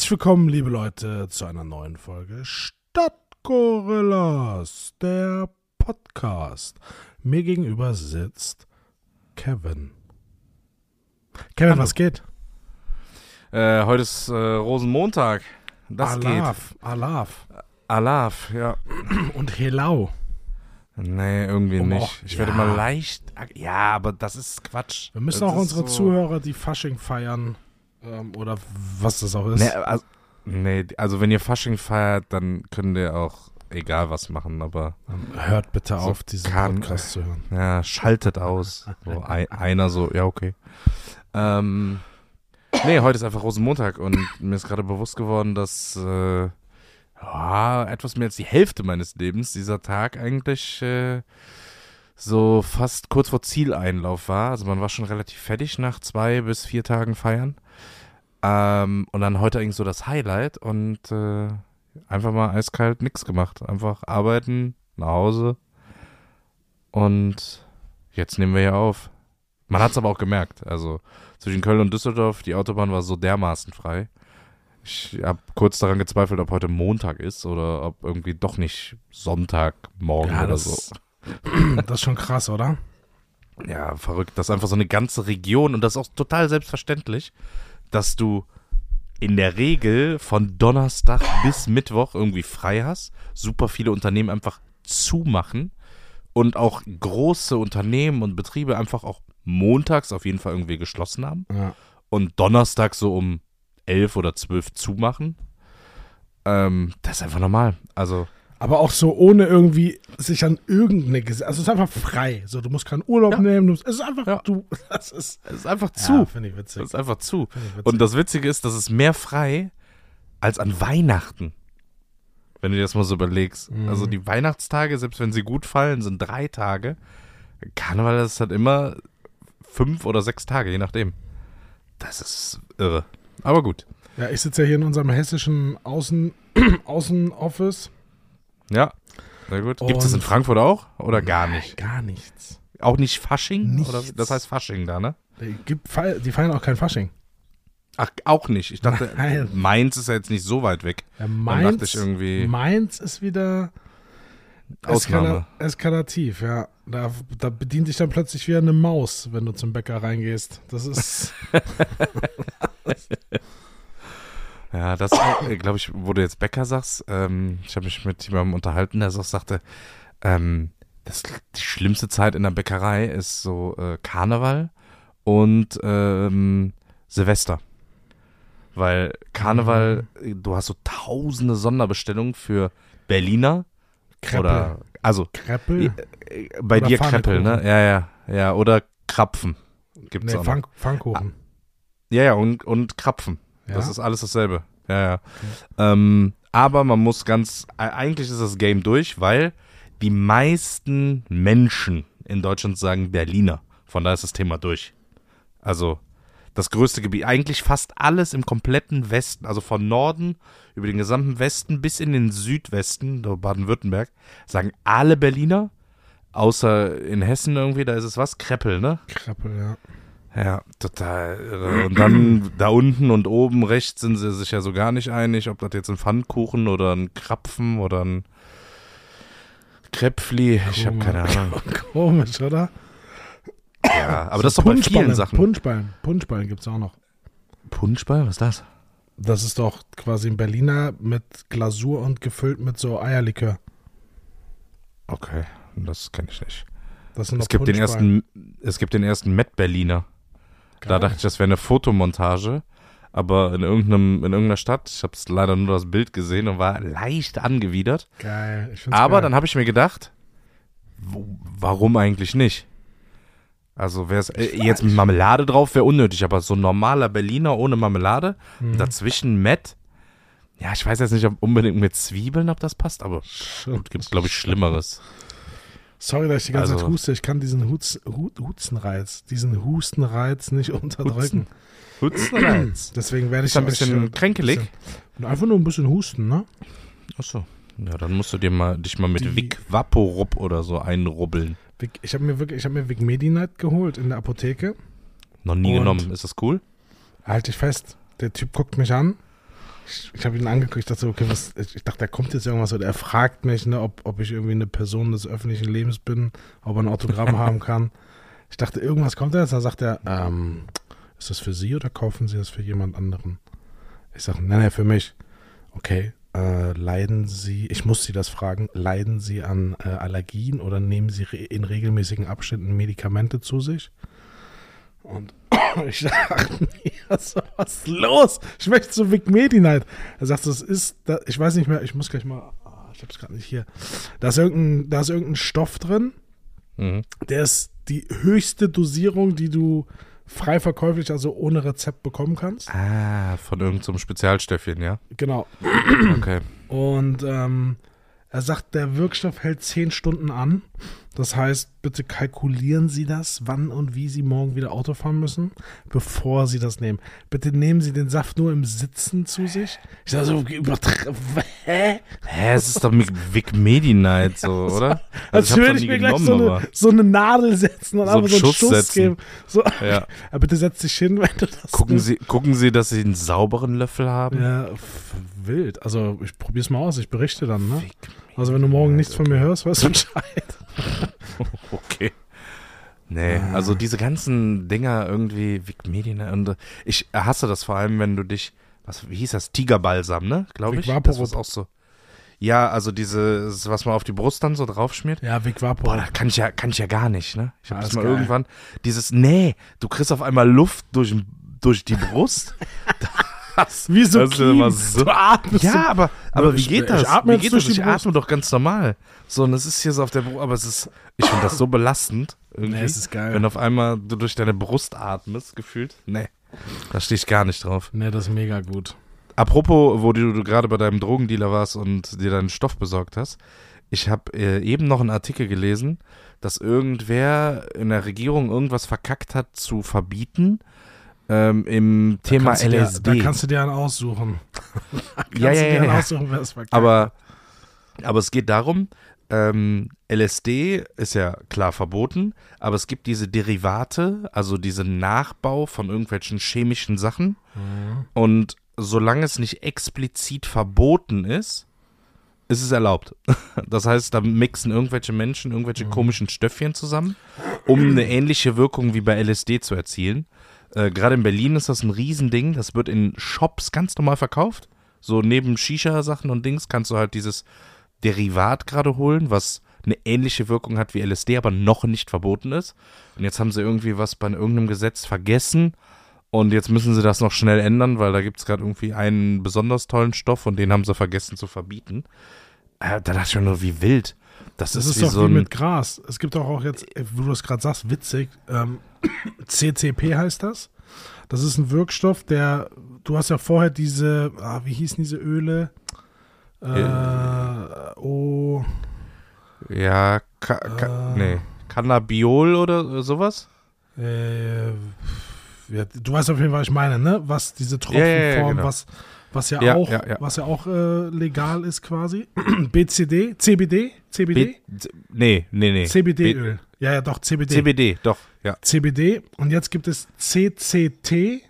Herzlich willkommen, liebe Leute, zu einer neuen Folge Stadtgorillas, der Podcast. Mir gegenüber sitzt Kevin. Kevin, Hallo. was geht? Äh, heute ist äh, Rosenmontag. Das Alaf, Alaf geht. Alaf, ja. und Helau. Nee, irgendwie Um nicht. ich werde ja. mal leicht. Ja, aber das ist Quatsch. Wir müssen das auch unsere so- Zuhörer, die Fasching feiern, ähm, oder was das auch ist. Nee, also, nee, also wenn ihr Fasching feiert, dann könnt ihr auch egal was machen, aber Ähm, Hört bitte So auf, diesen kann- Podcast zu hören. ja, schaltet aus. So, ein, einer so, ja, okay. Ähm, nee, heute ist einfach Rosenmontag und mir ist gerade bewusst geworden, dass äh, ja, etwas mehr als die Hälfte meines Lebens dieser Tag eigentlich äh, so fast kurz vor Zieleinlauf war. Also man war schon relativ fertig nach zwei bis vier Tagen feiern. Ähm, und dann heute eigentlich so das Highlight und äh, einfach mal eiskalt nix gemacht. Einfach arbeiten, nach Hause und jetzt nehmen wir ja auf. Man hat es aber auch gemerkt. Also zwischen Köln und Düsseldorf, die Autobahn war so dermaßen frei. Ich habe kurz daran gezweifelt, ob heute Montag ist oder ob irgendwie doch nicht Sonntagmorgen Ja, oder das, so. das ist schon krass, oder? Ja, verrückt. Das ist einfach so eine ganze Region und das ist auch total selbstverständlich, dass du in der Regel von Donnerstag bis Mittwoch irgendwie frei hast. Super viele Unternehmen einfach zumachen und auch große Unternehmen und Betriebe einfach auch montags auf jeden Fall irgendwie geschlossen haben Ja. und Donnerstag so um elf oder zwölf zumachen. Ähm, das ist einfach normal. Also Aber auch so ohne irgendwie sich an irgendeine Gesetz. Also es ist einfach frei. So, du musst keinen Urlaub Ja. nehmen. Du, es ist einfach, Ja. du, das ist es ist einfach Ja, zu. finde ich witzig. Es ist einfach zu. Und das Witzige ist, das ist mehr frei als an Weihnachten. Wenn du dir das mal so überlegst. Mhm. Also die Weihnachtstage, selbst wenn sie gut fallen, sind drei Tage. Karneval ist halt immer fünf oder sechs Tage, je nachdem. Das ist irre. Aber gut. ja, ich sitze ja hier in unserem hessischen Außen, Außenoffice. Ja. Sehr gut. Gibt es in Frankfurt auch? Oder gar Nein, nicht? Gar nichts. Auch nicht Fasching? Nichts. Oder, das heißt Fasching da, ne? Die, gibt, Fe- die feiern auch kein Fasching. Ach, auch nicht. Ich dachte, Nein. Mainz ist ja jetzt nicht so weit weg. Ja, dachte Mainz, ich irgendwie- Mainz ist wieder Ausnahme. eskala eskalativ, ja. Da, da bedient dich dann plötzlich wie eine Maus, wenn du zum Bäcker reingehst. Das ist. Ja, das glaube ich, wo du jetzt Bäcker sagst, ähm, ich habe mich mit jemandem unterhalten, der so sagte, ähm, das, die schlimmste Zeit in der Bäckerei ist so äh, Karneval und ähm, Silvester. Weil Karneval, du hast so tausende Sonderbestellungen für Berliner Kreppel. oder also Kreppel? äh, bei Oder dir Kreppel, ne? Ja, ja, ja. Oder Krapfen gibt's Nee, auch. Pfannkuchen. Ja, ja, und, und Krapfen. Ja? Das ist alles dasselbe. Ja, ja. Ähm, aber man muss ganz, e- eigentlich ist das Game durch, weil die meisten Menschen in Deutschland sagen Berliner. Von daher ist das Thema durch. Also das größte Gebiet, eigentlich fast alles im kompletten Westen, also von Norden über den gesamten Westen bis in den Südwesten, Baden-Württemberg, sagen alle Berliner. Außer in Hessen irgendwie, da ist es was? Kreppel, ne? Kreppel, ja. Ja, total. Und dann da unten und oben rechts sind sie sich ja so gar nicht einig, ob das jetzt ein Pfannkuchen oder ein Krapfen oder ein Krepfli. Ich habe keine Ahnung. Komisch, oder? Ja, aber das ist doch bei vielen Punschballen, Sachen. Punschballen. Punschballen gibt es auch noch. Punschball, was ist das? Das ist doch quasi ein Berliner mit Glasur und gefüllt mit so Eierlikör. Okay, das kenne ich nicht. Es gibt den ersten, es gibt den ersten Met Berliner. Da dachte ich, das wäre eine Fotomontage, aber in irgendeinem, in irgendeiner Stadt, ich habe es leider nur das Bild gesehen und war leicht angewidert. Geil. Ich find's Aber geil. dann habe ich mir gedacht, warum eigentlich nicht? Also wäre es äh, jetzt mit Marmelade drauf, wäre unnötig, aber so ein normaler Berliner ohne Marmelade, Mhm. und dazwischen Met. Ja, ich weiß jetzt nicht, ob unbedingt mit Zwiebeln, ob das passt, aber Schon- gibt glaube ich Schlimmeres. Sorry, dass ich die ganze Also- Zeit huste. Ich kann diesen Hutz, Hu- Hustenreiz, diesen Hustenreiz nicht unterdrücken. Hutzenreiz. Deswegen werde ich Ist ein bisschen äh, kränkelig. bisschen- Einfach nur ein bisschen husten, ne? Achso. Ja, dann musst du dir mal dich mal mit Die- Vic Vaporub oder so einrubbeln. Ich habe mir wirklich, ich habe mir Vic Medi-Night geholt in der Apotheke. Noch nie Und- genommen. Ist das cool? Halt dich fest. Der Typ guckt mich an. Ich, habe ihn angeguckt, ich dachte, okay, was, ich dachte, da kommt jetzt irgendwas oder er fragt mich, ne, ob, ob ich irgendwie eine Person des öffentlichen Lebens bin, ob er ein Autogramm haben kann. Ich dachte, irgendwas kommt jetzt. Da sagt er, ähm, ist das für Sie oder kaufen Sie das für jemand anderen? Ich sage, nein, nein, für mich. Okay, äh, leiden Sie, ich muss Sie das fragen, leiden Sie an äh, Allergien oder nehmen Sie re in regelmäßigen Abständen Medikamente zu sich? Und ich dachte mir, was ist los? Ich möchte zu Vic Medi Night. Er sagt, das ist, da, ich weiß nicht mehr, ich muss gleich mal, ah, ich habe es gerade nicht hier. Da ist, irgendein, da ist irgendein Stoff drin, Mhm. der ist die höchste Dosierung, die du frei verkäuflich, also ohne Rezept bekommen kannst. Ah, von irgendeinem Spezialstöffchen, ja? Genau. Okay. Und ähm, er sagt, der Wirkstoff hält 10 Stunden an. Das heißt, bitte kalkulieren Sie das, wann und wie Sie morgen wieder Auto fahren müssen, bevor Sie das nehmen. Bitte nehmen Sie den Saft nur im Sitzen zu sich. Ich sage so, hä? Hä, es ist doch Vic Medi Night, so, oder? Als ich hab's würde ich mir gleich so eine, so eine Nadel setzen und So einfach so einen Schuss Schuss setzen. geben. So, Ja. bitte setz dich hin, wenn du das Gucken nimmst. Sie, gucken Sie, dass Sie einen sauberen Löffel haben? Ja, wild. Also ich probier's mal aus, ich berichte dann, ne? Vic Also wenn du morgen nichts von mir hörst, weißt du Bescheid. Okay. Nee, Ah. also diese ganzen Dinger irgendwie, Medi Night und äh, ich hasse das vor allem, wenn du dich, was, wie hieß das? Tigerbalsam, ne? Glaube ich. Das ist auch so. Ja, also dieses, was man auf die Brust dann so draufschmiert. Ja, Vic Vapor. Boah, da kann ich ja, kann ich ja gar nicht, ne? Ich habe Ah, das mal geil. irgendwann, dieses, nee, du kriegst auf einmal Luft durch, durch die Brust. Das, Wie so das ist so. Du atmest Ja, aber, aber wie ich- geht ich das? atme wie geht durch das? die Ich atme doch ganz normal. So, und es ist hier so auf der Brust, aber es ist, ich finde das so belastend. Irgendwie, Nee, es ist geil. Wenn auf einmal du durch deine Brust atmest, gefühlt. Nee, da stehe ich gar nicht drauf. Nee, das ist mega gut. Apropos, wo du, du gerade bei deinem Drogendealer warst und dir deinen Stoff besorgt hast. Ich habe äh, eben noch einen Artikel gelesen, dass irgendwer in der Regierung irgendwas verkackt hat zu verbieten ähm, im Thema kannst du dir, LSD. Da kannst du dir einen aussuchen. Da Ja, ja, ja, ja. aussuchen, aber, aber es geht darum, ähm, LSD ist ja klar verboten, aber es gibt diese Derivate, also diesen Nachbau von irgendwelchen chemischen Sachen. Mhm. Und solange es nicht explizit verboten ist, ist es erlaubt. Das heißt, da mixen irgendwelche Menschen irgendwelche Mhm. komischen Stöffchen zusammen, um eine ähnliche Wirkung wie bei LSD zu erzielen. Äh, Gerade in Berlin ist das ein Riesending. Das wird in Shops ganz normal verkauft. So neben Shisha-Sachen und Dings kannst du halt dieses Derivat gerade holen, was eine ähnliche Wirkung hat wie LSD, aber noch nicht verboten ist. Und jetzt haben sie irgendwie was bei irgendeinem Gesetz vergessen. Und jetzt müssen sie das noch schnell ändern, weil da gibt es gerade irgendwie einen besonders tollen Stoff und den haben sie vergessen zu verbieten. Äh, da dachte ich mir nur, wie wild. Das, Das ist, ist wie doch so wie mit Gras. Es gibt doch auch jetzt, wo du es gerade sagst, witzig, ähm, CCP heißt das. Das ist ein Wirkstoff, der, du hast ja vorher diese, ah, wie hießen diese Öle? Äh, oh, ja, ka, ka, Äh. nee. Cannabiol oder sowas? äh, ja, du weißt auf jeden Fall, was ich meine, ne? Was diese Ja, ja, ja, Tropfenform, genau. was, was ja, auch, was ja auch äh, legal ist quasi. BCD, CBD, CBD, B, nee, nee, nee. CBD-Öl. Ja, ja, doch, CBD. CBD, doch, ja. CBD und jetzt gibt es CCT.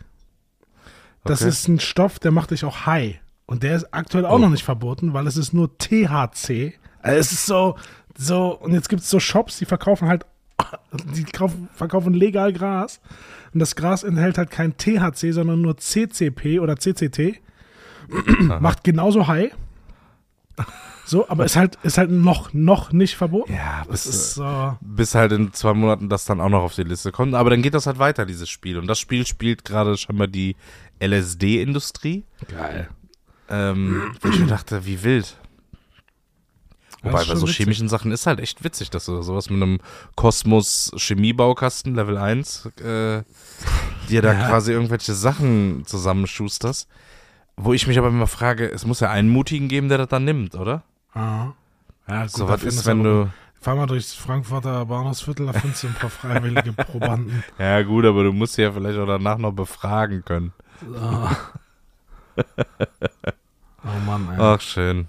Das Okay. ist ein Stoff, der macht dich auch high. Und der ist aktuell auch Oh. noch nicht verboten, weil es ist nur THC. Also es ist so, so, und jetzt gibt es so Shops, die verkaufen halt, die kaufen, verkaufen legal Gras. Und das Gras enthält halt kein THC, sondern nur CCP oder CCT. Macht genauso high. So, aber ist halt, ist halt noch, noch nicht verboten. Ja, bis, ist so. bis halt in zwei Monaten das dann auch noch auf die Liste kommt. Aber dann geht das halt weiter, dieses Spiel. Und das Spiel spielt gerade scheinbar die LSD-Industrie. Geil. Ähm, wo ich mir dachte, wie wild. Wobei bei so witzig. chemischen Sachen ist halt echt witzig, dass du sowas mit einem Kosmos Chemiebaukasten Level 1 äh, dir da Ja. quasi irgendwelche Sachen zusammenschusterst. Wo ich mich aber immer frage, es muss ja einen Mutigen geben, der das dann nimmt, oder? Aha. Ja, gut, so was ist, wenn du. Fahr mal durchs Frankfurter Bahnhofsviertel, da findest du ein paar freiwillige Probanden. Ja, gut, aber du musst sie ja vielleicht auch danach noch befragen können. Ah. Oh Mann, ey. Ach, schön.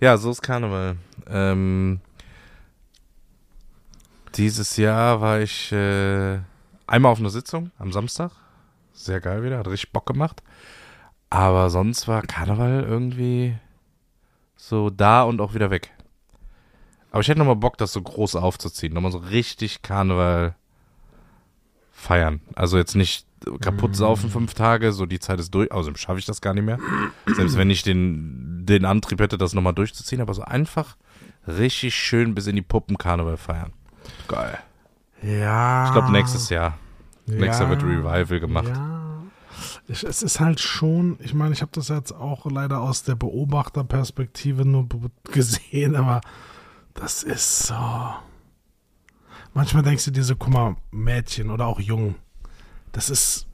Ja, so ist Karneval. Ähm, dieses Jahr war ich äh, einmal auf einer Sitzung am Samstag. Sehr geil wieder, hat richtig Bock gemacht. Aber sonst war Karneval irgendwie so da und auch wieder weg. Aber ich hätte nochmal Bock, das so groß aufzuziehen. Nochmal so richtig Karneval feiern. Also jetzt nicht kaputt saufen fünf Tage, so die Zeit ist durch. Außerdem schaffe ich das gar nicht mehr. Selbst wenn ich den, den Antrieb hätte, das nochmal durchzuziehen. Aber so einfach richtig schön bis in die Puppen Karneval feiern. Geil. Ja. Ich glaube nächstes Jahr. Nächstes Jahr wird Revival gemacht. Ja. Ich, es ist halt schon, ich meine, ich habe das jetzt auch leider aus der Beobachterperspektive nur gesehen, aber das ist so. Manchmal denkst du dir so, guck mal, Mädchen oder auch Jungen, das ist,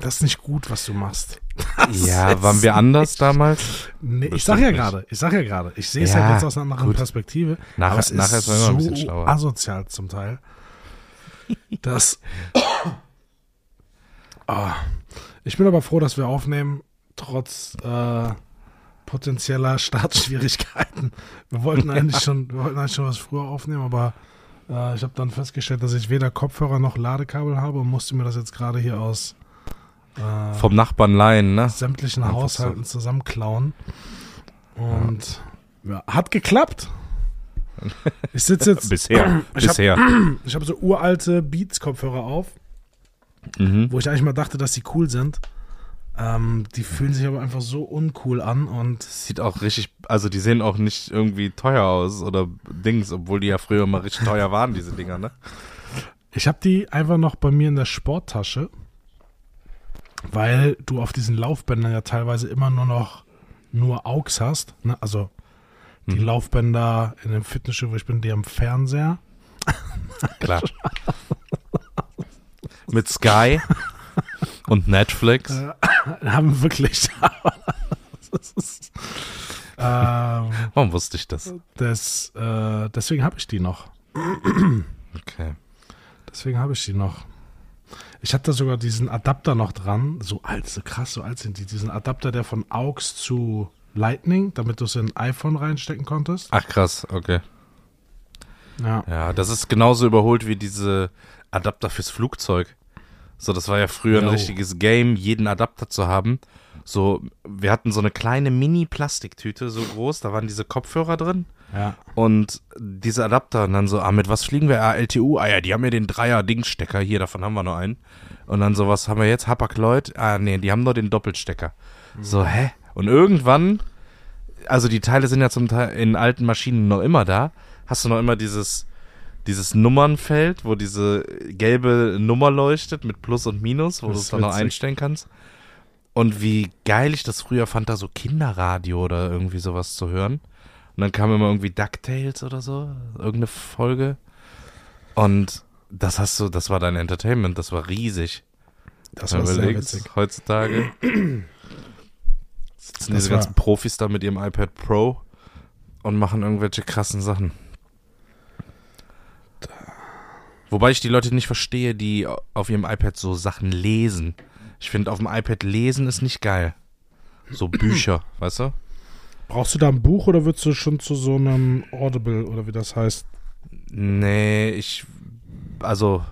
das ist nicht gut, was du machst. Das Ja, waren wir anders nicht- damals? Nee, ich sag ja gerade, ich sag ja gerade, ich sehe es Ja, halt jetzt aus einer anderen gut. Perspektive. Nachher- aber es nachher ist ist immer ein so bisschen schlauer. asozial zum Teil, dass Ah, ich bin aber froh, dass wir aufnehmen, trotz äh, potenzieller Startschwierigkeiten. Wir wollten eigentlich schon, wir wollten eigentlich schon was früher aufnehmen, aber äh, ich habe dann festgestellt, dass ich weder Kopfhörer noch Ladekabel habe und musste mir das jetzt gerade hier aus äh, Vom Nachbarn leihen, ne? sämtlichen Einfach Haushalten zusammenklauen. Und ja, hat geklappt. Ich sitze jetzt. Bisher. Ich hab- Bisher. Ich habe so uralte Beats-Kopfhörer auf, Mhm. wo ich eigentlich mal dachte, dass die cool sind. Ähm, die fühlen sich aber einfach so uncool an und Sieht auch richtig, also die sehen auch nicht irgendwie teuer aus oder Dings, obwohl die ja früher mal richtig teuer waren, diese Dinger, ne? ich habe die einfach noch bei mir in der Sporttasche, weil du auf diesen Laufbändern ja teilweise immer nur noch nur AUX hast. Ne? Also die Mhm. Laufbänder in dem Fitnessstudio, wo ich bin, die am Fernseher. Klar. Mit Sky und Netflix. Äh, haben wirklich. ist, ähm, Warum wusste ich das? das, äh, deswegen habe ich die noch. Okay. Deswegen habe ich die noch. Ich hatte sogar diesen Adapter noch dran. So alt, so krass, so alt sind die. Diesen Adapter, der von AUX zu Lightning, damit du es in ein iPhone reinstecken konntest. Ach krass, okay. Ja. Ja, das ist genauso überholt wie diese Adapter fürs Flugzeug. So, das war ja früher ein Jo. richtiges Game, jeden Adapter zu haben. So, wir hatten so eine kleine Mini-Plastiktüte, so groß, da waren diese Kopfhörer drin Ja. und diese Adapter und dann so, ah, mit was fliegen wir? Ah, LTU, ah ja, die haben ja den Dreier-Dingstecker, hier, davon haben wir noch einen. Und dann so, was haben wir jetzt? Hapag-Lloyd? Ah, nee, die haben nur den Doppelstecker. So, hä? Und irgendwann, also die Teile sind ja zum Teil in alten Maschinen noch immer da, hast du noch immer dieses, dieses Nummernfeld, wo diese gelbe Nummer leuchtet mit Plus und Minus, wo du es dann noch einstellen kannst. Und wie geil ich das früher fand, da so Kinderradio oder irgendwie sowas zu hören. Und dann kam immer irgendwie DuckTales oder so, irgendeine Folge. Und das hast du, das war dein Entertainment, das war riesig. Das war sehr witzig. heutzutage sitzen Das diese ganzen Profis da mit ihrem iPad Pro und machen irgendwelche krassen Sachen. Wobei ich die Leute nicht verstehe, die auf ihrem iPad so Sachen lesen. Ich finde, auf dem iPad lesen ist nicht geil. So Bücher, weißt du? Brauchst du da ein Buch oder würdest du schon zu so einem Audible oder wie das heißt? Nee, ich, also,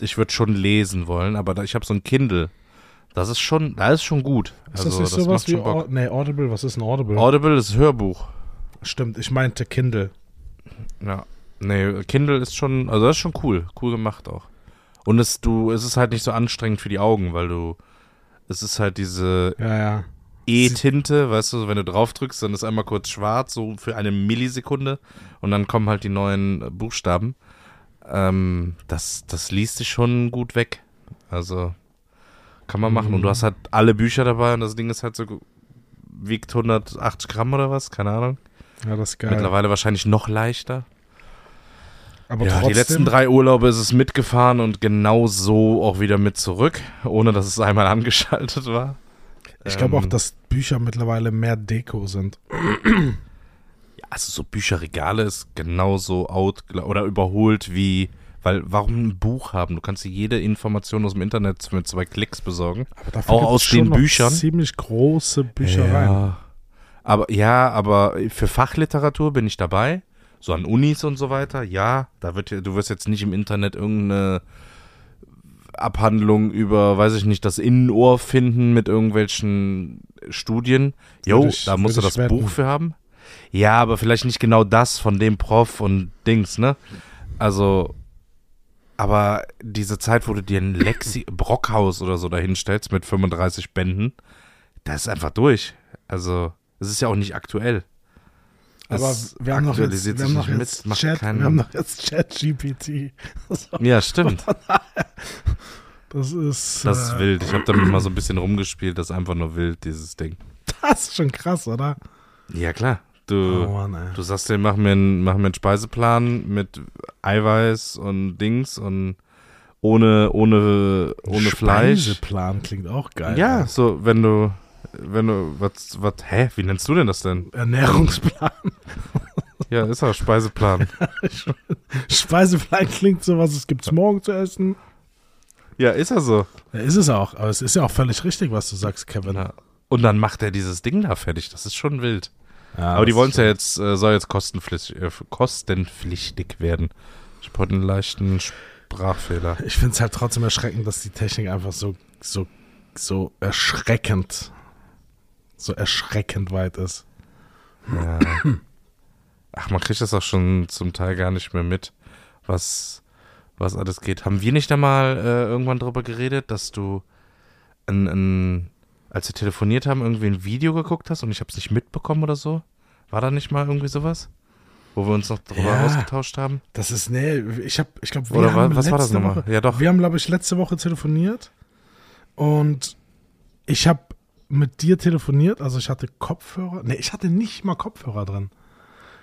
ich würde schon lesen wollen, aber da, ich habe so ein Kindle. Das ist schon, da ist schon gut. Ist Also, das nicht sowas macht wie. Au nee, Audible? Was ist ein Audible? Audible ist Hörbuch. Stimmt, ich meinte Kindle. Ja. Nee, Kindle ist schon, also das ist schon cool. Cool gemacht auch. Und es, du, es ist halt nicht so anstrengend für die Augen, weil du, es ist halt diese Ja, ja. E-Tinte, weißt du, wenn du drauf drückst, dann ist einmal kurz schwarz, so für eine Millisekunde und dann kommen halt die neuen Buchstaben. Ähm, das, das liest sich schon gut weg. Also, kann man machen. Und du hast halt alle Bücher dabei und das Ding ist halt so, wiegt 180 Gramm oder was, keine Ahnung. Ja, das ist geil. Mittlerweile wahrscheinlich noch leichter. Aber ja, trotzdem, die letzten drei Urlaube ist es mitgefahren und genau so auch wieder mit zurück, ohne dass es einmal angeschaltet war. ich glaube auch, Ähm, dass Bücher mittlerweile mehr Deko sind. Ja, also so Bücherregale ist genauso out oder überholt wie, weil warum ein Buch haben? Du kannst dir jede Information aus dem Internet mit zwei Klicks besorgen. Aber dafür Auch aus den Büchern? ziemlich große Büchereien. Ja. Aber ja, aber für Fachliteratur bin ich dabei. So an Unis und so weiter. Ja, da wird ja- du wirst jetzt nicht im Internet irgendeine Abhandlung über, weiß ich nicht, das Innenohr finden mit irgendwelchen Studien. Jo, ich- da musst du das. Buch für haben. Ja, aber vielleicht nicht genau das von dem Prof und Dings, ne? Also, aber diese Zeit, wo du dir ein Lexi Brockhaus oder so dahinstellst mit 35 Bänden, das ist einfach durch. Also, es ist ja auch nicht aktuell. Aber wir haben noch jetzt, wir haben jetzt mit, Chat, wir haben noch jetzt Chat GPT. So, Ja, stimmt. Das ist, Das ist äh, wild. Ich habe damit mal so ein bisschen rumgespielt. Das ist einfach nur wild, dieses Ding. das ist schon krass, oder? Ja, klar. Oh Du, Mann, ey. du sagst dir, mach mir, einen, mach mir einen Speiseplan mit Eiweiß und Dings und ohne, ohne, ohne Fleisch. Speiseplan klingt auch geil. Ja, ey. so, wenn du, wenn du, was, was, hä, wie nennst du denn das denn? Ernährungsplan. Ja, ist auch Speiseplan. Speiseplan klingt so, was es gibt's morgen zu essen. ja, ist er so. Ja, ist es auch. Aber es ist ja auch völlig richtig, was du sagst, Kevin. Ja. Und dann macht er dieses Ding da fertig. Das ist schon wild. Ja, Aber die wollen es ja jetzt, äh, soll jetzt kostenpflichtig, äh, kostenpflichtig werden. Ich habe heute einen leichten Sprachfehler. Ich finde es halt trotzdem erschreckend, dass die Technik einfach so, so, so erschreckend, so erschreckend weit ist. Ja. Ach, man kriegt das auch schon zum Teil gar nicht mehr mit, was, was alles geht. Haben wir nicht einmal äh, irgendwann drüber geredet, dass du ein, ein, als wir telefoniert haben, irgendwie ein Video geguckt hast und ich habe es nicht mitbekommen oder so? War da nicht mal irgendwie sowas? Wo wir uns noch drüber Ja. ausgetauscht haben? Das ist, nee, ich habe, ich glaube, wir Oder haben was war das nochmal? Woche, Ja, doch. Wir haben, glaube ich, letzte Woche telefoniert und ich habe mit dir telefoniert, also ich hatte Kopfhörer, nee, ich hatte nicht mal Kopfhörer drin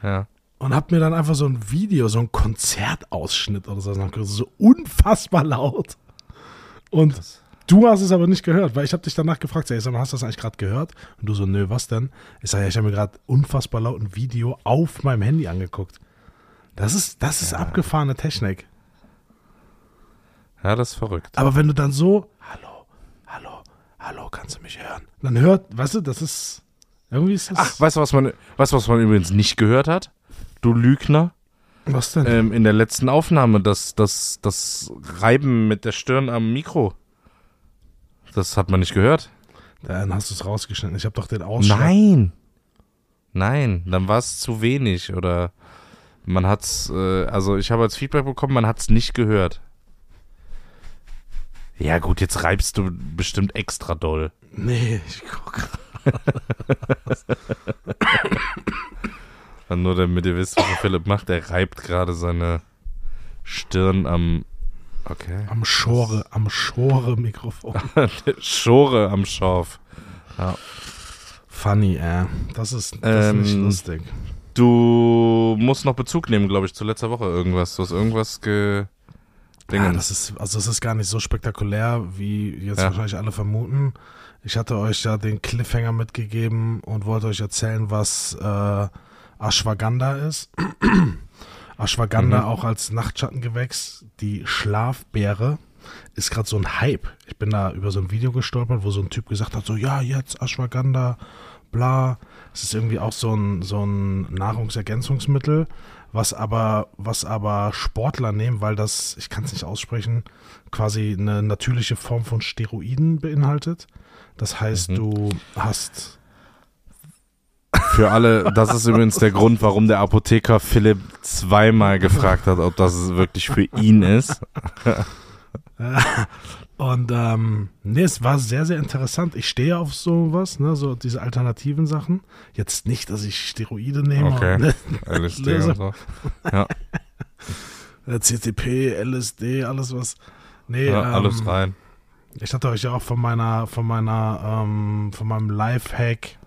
Ja. und habe mir dann einfach so ein Video, so ein Konzertausschnitt oder so, so unfassbar laut. Und du hast es aber nicht gehört, weil ich habe dich danach gefragt, ey, sag mal, hast du das eigentlich gerade gehört? Und du so, nö, was denn? Ich sage, ja, ich habe mir gerade unfassbar laut ein Video auf meinem Handy angeguckt. Das ist, das ist abgefahrene Technik. Ja, das ist verrückt. Aber wenn du dann so, hallo, kannst du mich hören? Dann hört, weißt du, das ist, irgendwie ist das, Ach, weißt du, was man, weißt du, was man übrigens nicht gehört hat? Du Lügner. was denn? ähm, in der letzten Aufnahme, das, das, das Reiben mit der Stirn am Mikro. Das hat man nicht gehört. dann hast du es rausgeschnitten. Ich habe doch den Ausschlag. Nein. Nein, dann war es zu wenig oder man hat's, äh, also ich habe als Feedback bekommen, man hat's nicht gehört. Ja gut, jetzt reibst du bestimmt extra doll. Nee, ich guck. Nur damit ihr wisst, was Philipp macht, er reibt gerade seine Stirn am, okay, Am Schore, am Schore-Mikrofon. Schore am Schorf. Funny, äh. Das ist, das ist nicht Ähm, lustig. Du musst noch Bezug nehmen, glaube ich, zu letzter Woche irgendwas. Du hast irgendwas ge... Ja, Dingen. das ist, also es ist gar nicht so spektakulär, wie jetzt Ja. wahrscheinlich alle vermuten. Ich hatte euch ja den Cliffhanger mitgegeben und wollte euch erzählen, was äh, Ashwagandha ist. Ashwagandha Mhm. auch als Nachtschattengewächs, die Schlafbeere, ist gerade so ein Hype. Ich bin da über so ein Video gestolpert, wo so ein Typ gesagt hat, so ja, jetzt Ashwagandha, bla. Es ist irgendwie auch so ein, so ein Nahrungsergänzungsmittel, was aber, was aber Sportler nehmen, weil das, ich kann es nicht aussprechen, quasi eine natürliche Form von Steroiden beinhaltet. Das heißt, Mhm. du hast Für alle, das ist übrigens der Grund, warum der Apotheker Philipp zweimal gefragt hat, ob das wirklich für ihn ist. Und ähm, nee, es war sehr, sehr interessant. Ich stehe auf sowas, ne, so diese alternativen Sachen. Jetzt nicht, dass ich Steroide nehme. Okay. Und, ne, LSD und so. Ja, äh, CTP, LSD, alles was. Nee, ja ähm, alles rein. Ich hatte euch ja auch von meiner, von meiner, ähm, von meinem Lifehack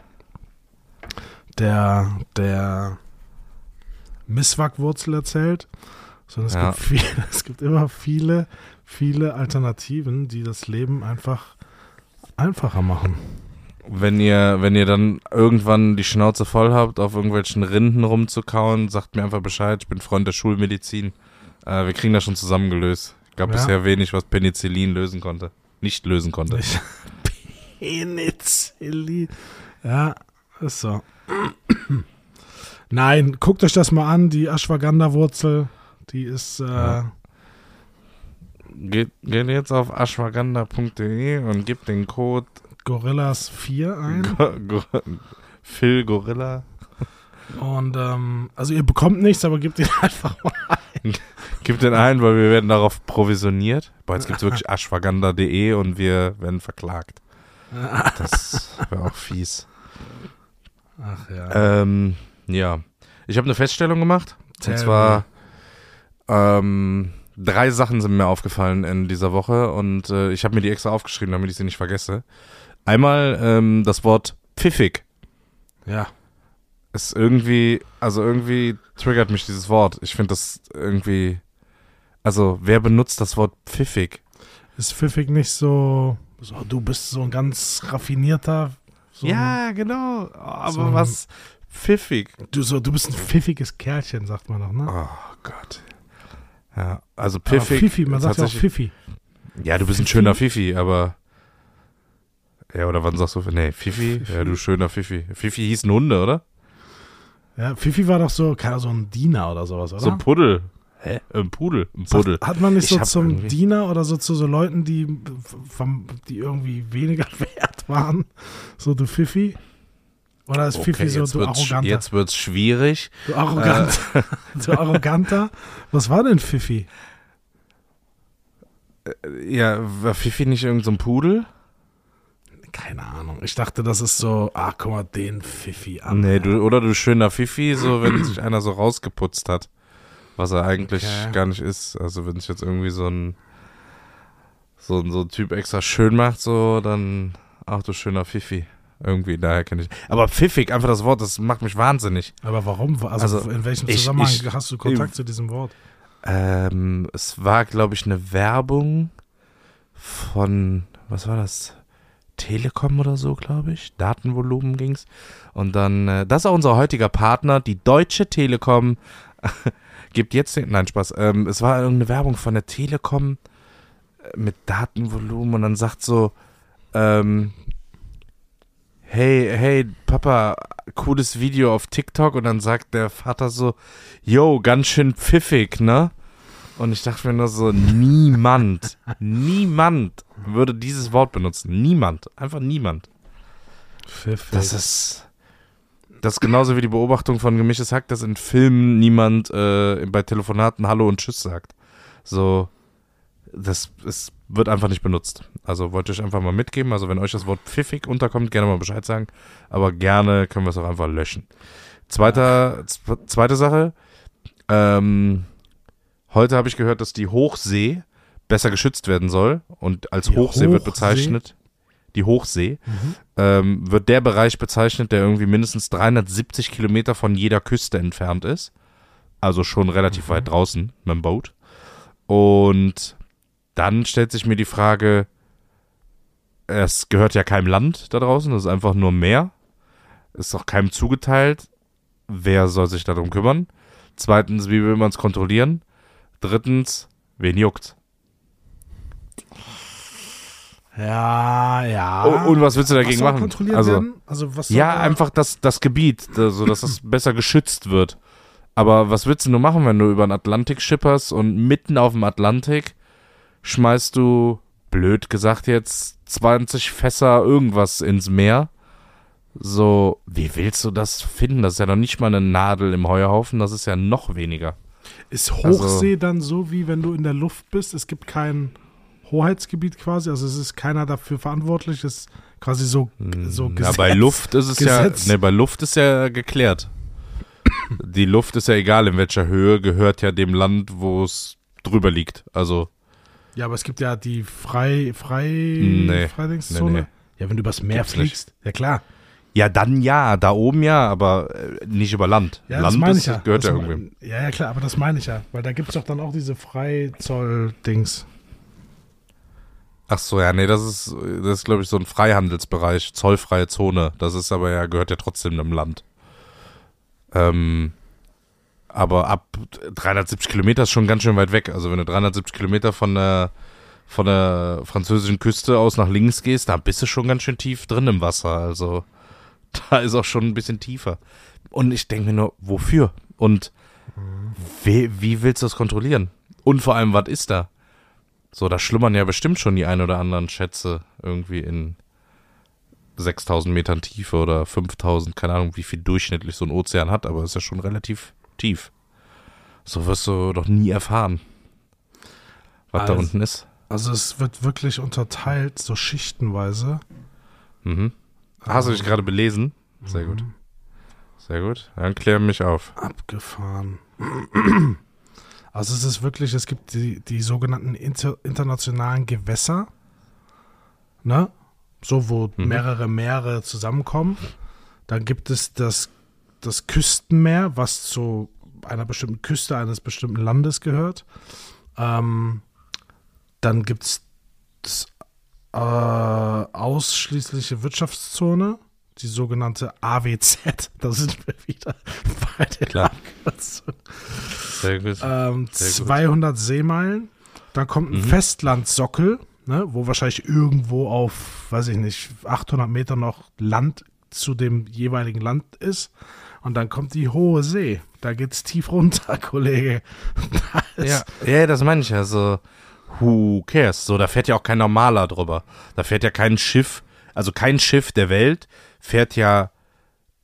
der, der Misswackwurzel erzählt. Sondern es, Ja. gibt viele, es gibt immer viele, viele Alternativen, die das Leben einfach einfacher machen. Wenn ihr, wenn ihr dann irgendwann die Schnauze voll habt, auf irgendwelchen Rinden rumzukauen, sagt mir einfach Bescheid. Ich bin Freund der Schulmedizin. Äh, wir kriegen das schon zusammengelöst. Gab Ja. bisher wenig, was Penicillin lösen konnte. Nicht lösen konnte. Ich, Penicillin. Ja, ist so. Nein, guckt euch das mal an, die Ashwagandha-Wurzel. Die ist, äh, Ja. Geht, geht jetzt auf ashwagandha.de und gibt den Code Gorillas 4 ein. Go Go Phil Gorilla. Und ähm, also ihr bekommt nichts, aber gebt ihn einfach mal. Gib den ein, weil wir werden darauf provisioniert. Boah, jetzt gibt es wirklich ashwagandha.de und wir werden verklagt. Das wäre auch fies. Ach ja. Ähm, ja. Ich habe eine Feststellung gemacht. Tell Und zwar ähm, drei Sachen sind mir aufgefallen in dieser Woche und äh, ich habe mir die extra aufgeschrieben, damit ich sie nicht vergesse. Einmal ähm, das Wort pfiffig. Ja. Ist irgendwie, also irgendwie triggert mich dieses Wort. Ich finde das irgendwie, also wer benutzt das Wort pfiffig? Ist pfiffig nicht so, so, du bist so ein ganz raffinierter. So ja, genau. Aber so was pfiffig? Du, so, du bist ein pfiffiges Kerlchen, sagt man doch, ne? Oh Gott. Ja, also Aber pfiffig. Fifi, man sagt ja auch Fifi. Ja, du bist ein Fifi? schöner Fifi, aber. Ja, oder wann sagst du, nee, Fifi? Ja, du schöner Fifi. Fifi hieß ein Hunde, oder? Ja, Fifi war doch so, keine so ein Diener oder sowas, oder? So ein Puddel. Hä? Ein Pudel. Ein Sagt- Puddel. Hat man nicht Ich so zum irgendwie- Diener oder so zu so Leuten, die, vom, die irgendwie weniger wert waren? So, du Fifi? Oder ist Fifi so, jetzt du Arroganter? jetzt wird's schwierig. Du Arroganter. du Arroganter. Was war denn Fifi? Ja, war Fifi nicht irgendein so ein Pudel? Keine Ahnung. Ich dachte, das ist so, ah, guck mal, den Fifi an. Nee, du, oder du schöner Fifi, so wenn sich einer so rausgeputzt hat. Was er eigentlich Okay. gar nicht ist. Also wenn sich jetzt irgendwie so ein so, so ein Typ extra schön macht, so, dann, ach du schöner Fifi. Irgendwie, daher kenne ich. Aber pfiffig, einfach das Wort, das macht mich wahnsinnig. Aber warum? Also, Also, in welchem ich- Zusammenhang ich- hast du Kontakt zu diesem Wort? Ähm, es war, glaube ich, eine Werbung von, was war das? Telekom oder so, glaube ich. Datenvolumen ging's. Und dann, äh, das ist auch unser heutiger Partner, die Deutsche Telekom. gibt jetzt den, nein, Spaß. Ähm, es war irgendeine Werbung von der Telekom mit Datenvolumen und dann sagt so, ähm, hey, hey, Papa, cooles Video auf TikTok und dann sagt der Vater so, yo, ganz schön pfiffig, ne? Und ich dachte mir nur so, niemand, niemand würde dieses Wort benutzen. Niemand. Einfach niemand. Pfiffig. Das ist, das ist genauso wie die Beobachtung von Gemischtes Hack, dass in Filmen niemand äh, bei Telefonaten Hallo und Tschüss sagt. So, das es wird einfach nicht benutzt. Also wollte ich einfach mal mitgeben. Also wenn euch das Wort pfiffig unterkommt, gerne mal Bescheid sagen. Aber gerne können wir es auch einfach löschen. Zweiter, zwe- zweite Sache. Ähm, heute habe ich gehört, dass die Hochsee besser geschützt werden soll. Und als Die Hochsee, wird Hochsee? bezeichnet, die Hochsee, Mhm. ähm, wird der Bereich bezeichnet, der irgendwie mindestens 370 Kilometer von jeder Küste entfernt ist. Also schon relativ Mhm. weit draußen mit dem Boot. Und dann stellt sich mir die Frage, es gehört ja keinem Land da draußen, das ist einfach nur Meer. Ist auch keinem zugeteilt. Wer soll sich darum kümmern? Zweitens, wie will man es kontrollieren? Drittens, wen juckt? Ja, ja. Oh, und was willst du dagegen soll machen? Also? Also was Ja, einfach das, das Gebiet, so dass es besser geschützt wird. Aber was willst du nur machen, wenn du über den Atlantik schipperst und mitten auf dem Atlantik schmeißt du, blöd gesagt jetzt, 20 Fässer irgendwas ins Meer? So, wie willst du das finden? Das ist ja noch nicht mal eine Nadel im Heuhaufen, das ist ja noch weniger. Ist Also- Hochsee dann so, wie wenn du in der Luft bist? Es gibt kein Hoheitsgebiet quasi, also es ist keiner dafür verantwortlich, es ist quasi so, so Hm, ja, bei Gesetz- Luft ist es Gesetz. ja, ne, bei Luft ist ja geklärt. Die Luft ist ja egal, in welcher Höhe gehört ja dem Land, wo es drüber liegt. Also, Ja, aber es gibt ja die frei, frei, Nee. Freidingszone. Nee, nee. Ja, wenn du übers Meer Gibt's nicht. fliegst. Ja, klar. ja, dann ja, da oben ja, aber äh, nicht über Land. Ja, Land das meine ist, ich ja. gehört das ja irgendwie. Ja, ja, klar, aber das meine ich ja. Weil da gibt es doch dann auch diese Freizoll-Dings. Ach so, ja, nee, das ist, das ist, glaube ich, so ein Freihandelsbereich, zollfreie Zone. Das ist aber ja, gehört ja trotzdem einem Land. Ähm, aber ab 370 Kilometer ist schon ganz schön weit weg. Also wenn du 370 Kilometer von der, von der französischen Küste aus nach links gehst, da bist du schon ganz schön tief drin im Wasser. Also da ist auch schon ein bisschen tiefer. Und ich denke mir nur, wofür? Und wie, wie willst du das kontrollieren? Und vor allem, was ist da? So, da schlummern ja bestimmt schon die ein oder anderen Schätze irgendwie in 6000 Metern Tiefe oder 5000, keine Ahnung, wie viel durchschnittlich so ein Ozean hat, aber ist ja schon relativ tief. So wirst du doch nie erfahren, was Also- da unten ist. Also es wird wirklich unterteilt, so schichtenweise. Mhm. Hast du dich gerade belesen? Sehr gut. Sehr gut. Dann klär mich auf. Abgefahren. Also es ist wirklich, es gibt die, die sogenannten inter, internationalen Gewässer, ne? So, wo Mhm. mehrere Meere zusammenkommen. Dann gibt es das, das Küstenmeer, was zu einer bestimmten Küste eines bestimmten Landes gehört. Ähm, dann gibt es das äh, ausschließliche Wirtschaftszone, die sogenannte AWZ. Da sind wir wieder bei der Klar. Abkürzung. Sehr gut. Ähm, Sehr gut. 200 Seemeilen. Dann kommt ein Mhm. Festlandsockel, ne, wo wahrscheinlich irgendwo auf, weiß ich nicht, 800 Meter noch Land zu dem jeweiligen Land ist. Und dann kommt die hohe See. Da geht's tief runter, Kollege. Da Ja, ja, das meine ich ja. So, who cares? So, da fährt ja auch kein normaler drüber. Da fährt ja kein Schiff, also kein Schiff der Welt fährt ja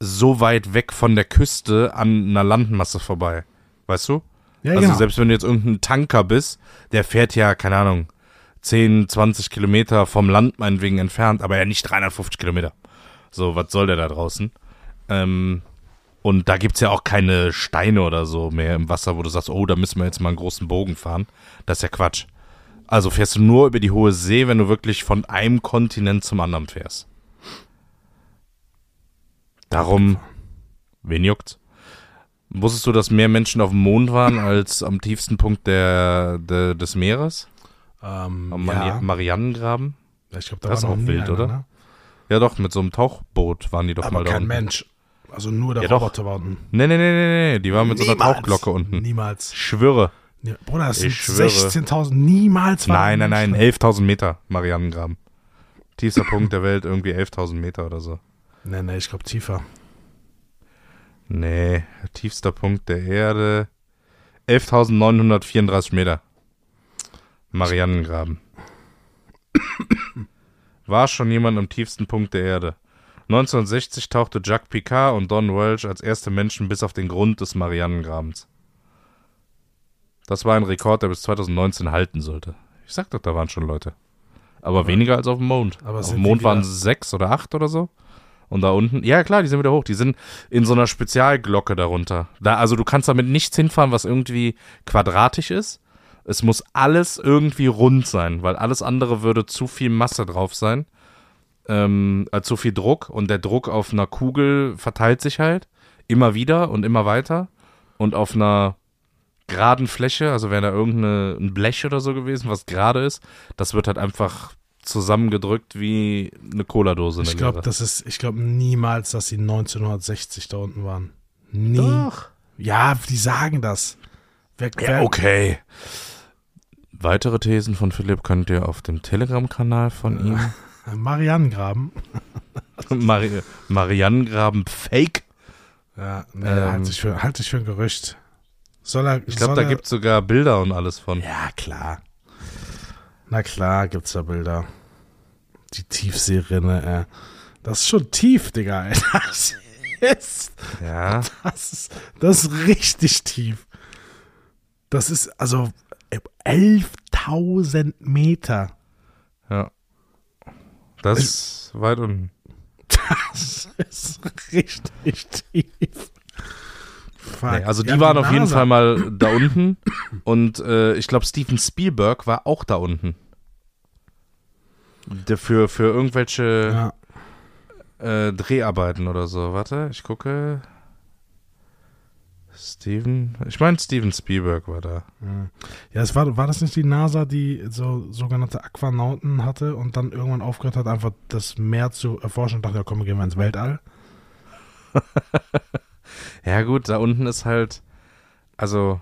so weit weg von der Küste an einer Landmasse vorbei. Weißt du? ja, also genau. selbst wenn du jetzt irgendein Tanker bist, der fährt ja, keine Ahnung, 10, 20 Kilometer vom Land meinetwegen entfernt, aber ja nicht 350 Kilometer. So, was soll der da draußen? Ähm, und da gibt's ja auch keine Steine oder so mehr im Wasser, wo du sagst, oh, da müssen wir jetzt mal einen großen Bogen fahren. Das ist ja Quatsch. Also fährst du nur über die hohe See, wenn du wirklich von einem Kontinent zum anderen fährst. Darum, wen juckt's? Wusstest du, dass mehr Menschen auf dem Mond waren als am tiefsten Punkt der, der, des Meeres? ähm, Am Mari ja. Marianengraben? Ich glaube, da das war ist auch wild, einer, oder? Ne? Ja doch, mit so einem Tauchboot waren die doch Aber mal da kein unten. Mensch. Also nur der Ja, doch. Roboter war unten. Nee, nee, nee, nee, nee, die waren mit so einer Niemals. Tauchglocke unten. Niemals. Schwöre. Ja, Bruder, das sind Ich schwöre. 16.000. Niemals war Nein, nein, ein nein, Mensch 11.000 Meter Marianengraben. Tiefster Punkt der Welt, irgendwie 11.000 Meter oder so. Nee, nee, ich glaube tiefer. Nee, tiefster Punkt der Erde. 11.934 Meter. Marianengraben. War schon jemand am tiefsten Punkt der Erde. 1960 tauchte Jacques Picard und Don Welch als erste Menschen bis auf den Grund des Marianengrabens. Das war ein Rekord, der bis 2019 halten sollte. Ich sag doch, da waren schon Leute. Aber, Aber- weniger als auf dem Mond. aber auf dem Mond waren sechs oder acht oder so. Und da unten, ja klar, die sind wieder hoch. Die sind in so einer Spezialglocke darunter. Da, also du kannst damit nichts hinfahren, was irgendwie quadratisch ist. Es muss alles irgendwie rund sein, weil alles andere würde zu viel Masse drauf sein. Ähm, äh, zu viel Druck und der Druck auf einer Kugel verteilt sich halt immer wieder und immer weiter. Und auf einer geraden Fläche, also wäre da irgendein Blech oder so gewesen, was gerade ist, das wird halt einfach zusammengedrückt wie eine Cola-Dose. Ich glaube, das ist, ich glaube niemals, dass sie 1960 da unten waren. Nie. Doch. Ja, die sagen das. Wer, Ja, wer, okay. Weitere Thesen von Philipp könnt ihr auf dem Telegram-Kanal von ihm. Marianengraben. Mari Marianengraben Fake. Ja, nee, Ähm. halt, dich für, halt dich für ein Gerücht. Soll er, Ich glaube, da gibt es sogar Bilder und alles von. Ja, klar. Na klar, gibt's da Bilder. Die Tiefseerinne, äh. Das ist schon tief, Digga, ey. Das ist, Ja. das ist, das ist richtig tief. Das ist, also, 11.000 Meter. Ja. Das ist weit unten. Das ist richtig tief. Nee, also die Ja, waren auf jeden. Fall mal da unten. Und äh, ich glaube, Steven Spielberg war auch da unten. Der für, für irgendwelche Ja. äh, Dreharbeiten oder so. Warte, ich gucke. Steven. Ich meine, Steven Spielberg war da. Ja, es war, war das nicht die NASA, die so sogenannte Aquanauten hatte und dann irgendwann aufgehört hat, einfach das Meer zu erforschen und dachte, ja komm, wir gehen mal ins Weltall? Ja, gut, da unten ist halt. Also.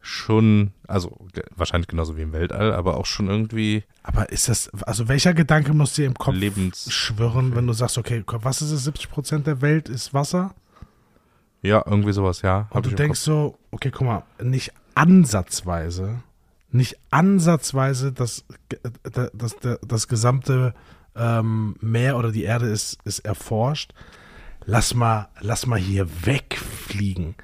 Schon. Also, wahrscheinlich genauso wie im Weltall, aber auch schon irgendwie Aber ist das, also welcher Gedanke muss dir im Kopf Lebens. schwirren, wenn du sagst, okay, was ist es, 70 Prozent der Welt ist Wasser? Ja, irgendwie sowas, ja. Und du denkst so, okay, guck mal, nicht ansatzweise nicht ansatzweise das, das, das, das gesamte ähm, Meer oder die Erde ist, ist erforscht. Lass mal, lass mal hier wegfliegen.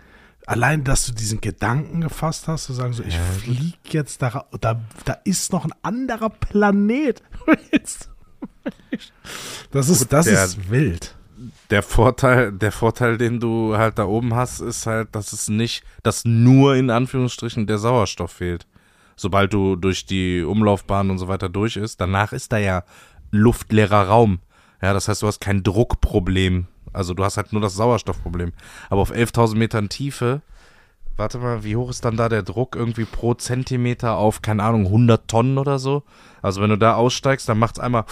Allein, dass du diesen Gedanken gefasst hast, zu sagen, so, ich fliege jetzt da, da, da ist noch ein anderer Planet. Das ist, das der- ist wild. Der Vorteil, der Vorteil, den du halt da oben hast, ist halt, dass es nicht, dass nur in Anführungsstrichen der Sauerstoff fehlt. Sobald du durch die Umlaufbahn und so weiter durch ist, danach ist da ja luftleerer Raum. Ja, das heißt, du hast kein Druckproblem. Also du hast halt nur das Sauerstoffproblem. Aber auf 11.000 Metern Tiefe, warte mal, wie hoch ist dann da der Druck? Irgendwie pro Zentimeter auf, keine Ahnung, 100 Tonnen oder so. Also wenn du da aussteigst, dann macht's einmal,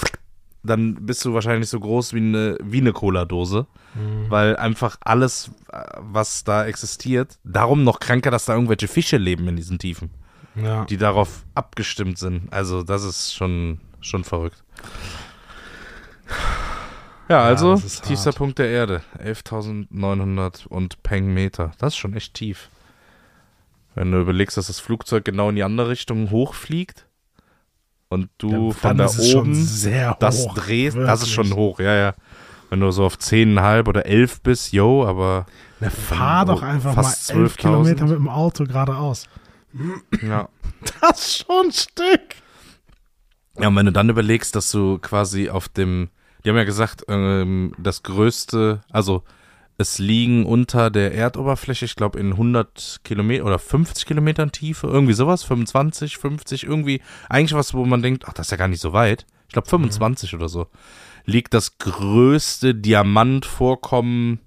dann bist du wahrscheinlich so groß wie eine, wie eine Cola-Dose. Weil einfach alles, äh, was da existiert, darum noch kranker, dass da irgendwelche Fische leben in diesen Tiefen, Ja. die darauf abgestimmt sind. Also das ist schon, schon verrückt. Ja, also das ist tiefster hart. Punkt der Erde, 11.900 und Peng Meter. Das ist schon echt tief. Wenn du überlegst, dass das Flugzeug genau in die andere Richtung hochfliegt und du Dann von da oben sehr das hoch, drehst, das ist schon wirklich. hoch, ja, ja. Wenn du so auf 10,5 oder 11 bist, yo, aber Na, fahr doch einfach fast mal elf 12.000. Kilometer mit dem Auto geradeaus. ja. Das ist schon ein Stück. Ja, und wenn du dann überlegst, dass du quasi auf dem, die haben ja gesagt, ähm, das größte, also es liegen unter der Erdoberfläche, ich glaube in 100 Kilometer oder 50 Kilometern Tiefe, irgendwie sowas, 25, 50, irgendwie, eigentlich was, wo man denkt, ach, das ist ja gar nicht so weit. Ich glaube 25 oder so. Liegt das größte Diamantvorkommen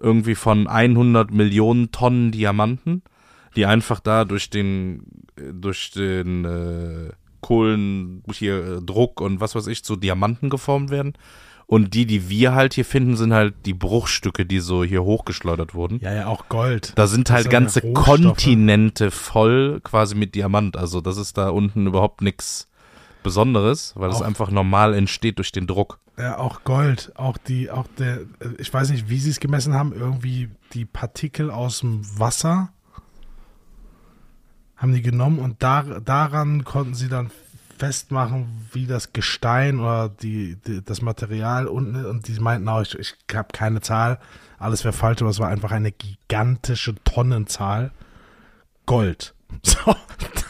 irgendwie von 100 Millionen Tonnen Diamanten, die einfach da durch den, durch den äh, Kohlen, hier äh, Druck und was weiß ich, zu Diamanten geformt werden. Und die, die wir halt hier finden, sind halt die Bruchstücke, die so hier hochgeschleudert wurden. Ja, ja, auch Gold. Da sind halt ja ganze. Kontinente voll quasi mit Diamant. Also das ist da unten überhaupt nichts Besonderes, weil es einfach normal entsteht durch den Druck. Ja, auch Gold. Auch die, auch der, äh, ich weiß nicht, wie sie es gemessen haben, irgendwie die Partikel aus dem Wasser haben die genommen und da, daran konnten sie dann festmachen, wie das Gestein oder die, die das Material unten und die meinten auch, ich, ich habe keine Zahl, alles wäre falsch, aber es war einfach eine gigantische Tonnenzahl Gold. So,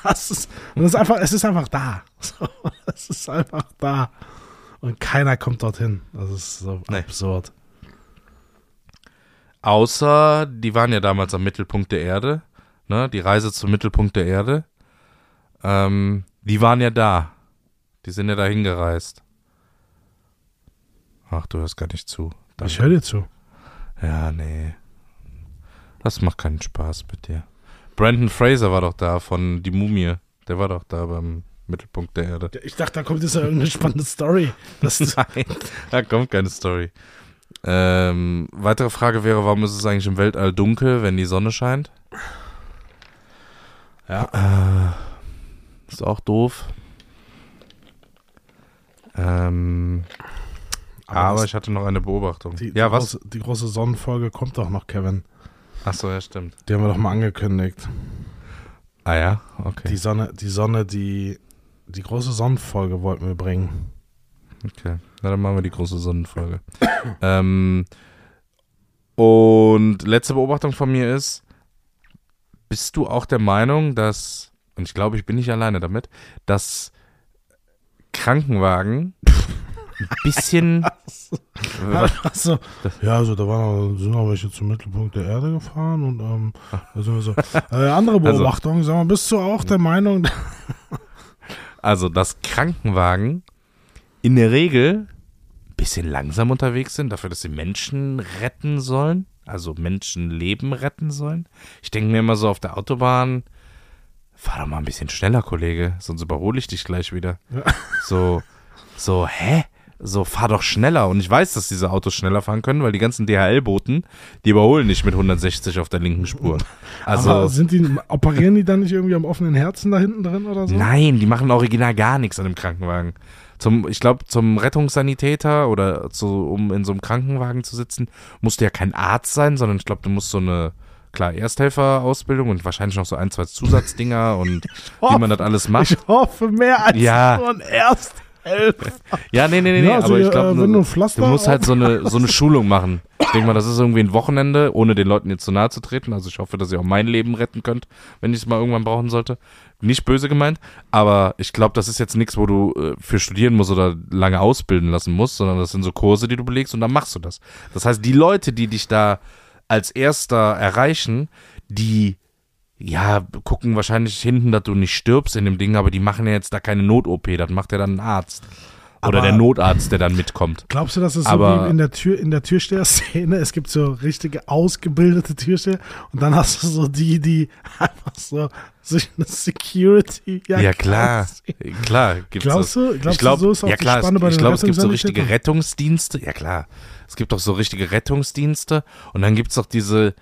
das ist, und das ist einfach, es ist einfach da. So, es ist einfach da. Und keiner kommt dorthin. Das ist so Nee. absurd. Außer, die waren ja damals am Mittelpunkt der Erde, ne? Die Reise zum Mittelpunkt der Erde. Ähm, die waren ja da. Die sind ja da hingereist. Ach, du hörst gar nicht zu. Ich höre dir zu. Ja, nee. Das macht keinen Spaß mit dir. Brandon Fraser war doch da von Die Mumie. Der war doch da beim Mittelpunkt der Erde. Ich dachte, da kommt jetzt irgendeine spannende Story. Das ist, Nein, da kommt keine Story. Ähm, weitere Frage wäre, warum ist es eigentlich im Weltall dunkel, wenn die Sonne scheint? ja. Ist auch doof. Ähm, aber, das- ich hatte noch eine Beobachtung. die, ja, die was? Große, die große Sonnenfolge kommt doch noch, Kevin. Achso, ja, stimmt. Die haben wir doch mal angekündigt. Ah ja, okay. Die Sonne, die Sonne, die, die große Sonnenfolge wollten wir bringen. Okay, na dann machen wir die große Sonnenfolge. ähm, und letzte Beobachtung von mir ist, bist du auch der Meinung, dass, und ich glaube, ich bin nicht alleine damit, dass Krankenwagen ein bisschen Achso. Ja, also da waren, sind auch welche zum Mittelpunkt der Erde gefahren und ähm, wir so. Äh, andere Also- Beobachtung, sag mal, bist du auch der Meinung, Also, dass Krankenwagen in der Regel ein bisschen langsam unterwegs sind, dafür, dass sie Menschen retten sollen, also Menschenleben retten sollen. Ich denke mir immer so auf der Autobahn, fahr doch mal ein bisschen schneller, Kollege, sonst überhole ich dich gleich wieder. Ja. So, so, hä? So, fahr doch schneller. Und ich weiß, dass diese Autos schneller fahren können, weil die ganzen DHL-Boten, die überholen nicht mit 160 auf der linken Spur. Also, aber sind die, operieren die dann nicht irgendwie am offenen Herzen da hinten drin oder so? Nein, die machen original gar nichts an dem Krankenwagen. Zum, ich glaube, zum Rettungssanitäter oder zu, um in so einem Krankenwagen zu sitzen, musst du ja kein Arzt sein, sondern ich glaube, du musst so eine klar, Ersthelfer-Ausbildung und wahrscheinlich noch so ein, zwei Zusatzdinger und wie man das alles macht. Ich hoffe mehr als Ja. nur ein Ersthelfer. Ja, nee, nee, nee, nee Ja, also, aber ich glaube, du du, musst halt so eine, so eine Schulung machen. Ich denke mal, das ist irgendwie ein Wochenende, ohne den Leuten jetzt zu nahe zu treten. Also ich hoffe, dass ihr auch mein Leben retten könnt, wenn ich es mal irgendwann brauchen sollte. Nicht böse gemeint, aber ich glaube, das ist jetzt nichts, wo du äh, für studieren musst oder lange ausbilden lassen musst, sondern das sind so Kurse, die du belegst und dann machst du das. Das heißt, die Leute, die dich da als Erster erreichen, die ja, gucken wahrscheinlich hinten, dass du nicht stirbst in dem Ding, aber die machen ja jetzt da keine Not-OP, das macht ja dann ein Arzt. Oder Aber- der Notarzt, der dann mitkommt. Glaubst du, dass es so Aber- wie in der Tür, in der Türsteher-Szene, es gibt so richtige ausgebildete Türsteher und dann hast du so die, die einfach so sich eine Security Ja, klar, klar. Gibt's Glaubst du- glaubst ich glaub, du, so ist auch ja, die klar, Spanne bei ich glaube, es gibt so richtige? Rettungsdienste. Ja, klar. Es gibt doch so richtige Rettungsdienste und dann gibt's doch diese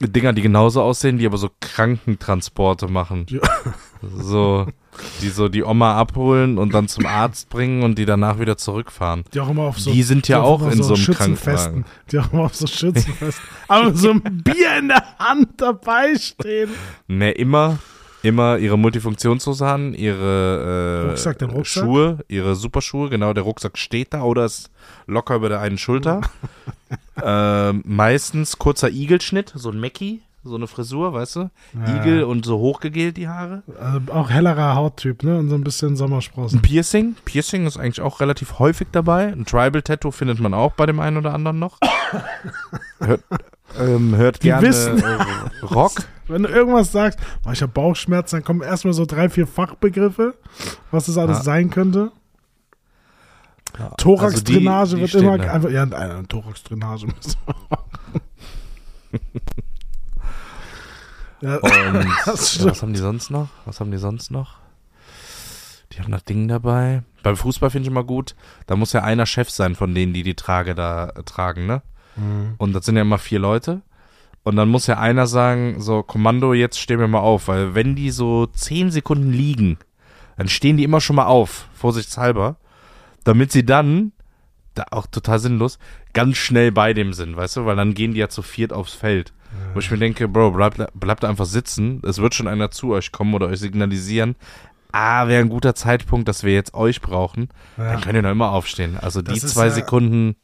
Dinger, die genauso aussehen, die aber so Krankentransporte machen. Ja. So, die so die Oma abholen und dann zum Arzt bringen und die danach wieder zurückfahren. Die auch immer auf so. Die sind ja die auch immer in so einem Schützenfesten. Krankenwagen. Die auch immer auf so Schützenfesten. aber so ein Bier in der Hand dabei stehen. Ne, immer, immer ihre Multifunktionshose an, ihre äh, Rucksack, Rucksack? Schuhe, ihre Superschuhe, genau, der Rucksack steht da oder ist locker über der einen Schulter. ähm, meistens kurzer Igelschnitt, so ein Mackie, so eine Frisur, weißt du? Ja. Igel und so hochgegelt die Haare. Also auch hellerer Hauttyp, ne? Und so ein bisschen Sommersprossen. Ein Piercing, Piercing ist eigentlich auch relativ häufig dabei. Ein Tribal-Tattoo findet man auch bei dem einen oder anderen noch. hört, ähm, hört Die gerne wissen. äh, Rock. Wenn du irgendwas sagst, boah, ich habe Bauchschmerzen, dann kommen erstmal so drei, vier Fachbegriffe, was das alles Ja. sein könnte. Also Thorax-Drainage die wird immer einfach, ja, eine Thorax-Drainage müssen wir machen. Ja, Und was haben die sonst noch? Was haben die sonst noch? Die haben das Ding dabei. Beim Fußball finde ich immer gut, da muss ja einer Chef sein von denen, die die Trage da äh, tragen, ne? Mhm. Und das sind ja immer vier Leute. Und dann muss ja einer sagen, so, Kommando, jetzt stehen wir mal auf. Weil wenn die so zehn Sekunden liegen, dann stehen die immer schon mal auf, vorsichtshalber, damit sie dann, da auch total sinnlos, ganz schnell bei dem sind, weißt du? Weil dann gehen die ja zu viert aufs Feld. Wo ich mir denke, Bro, bleibt bleibt einfach sitzen. Es wird schon einer zu euch kommen oder euch signalisieren. Ah, wäre ein guter Zeitpunkt, dass wir jetzt euch brauchen. Ja. Dann könnt ihr noch immer aufstehen. Also die Das ist zwei ja- Sekunden.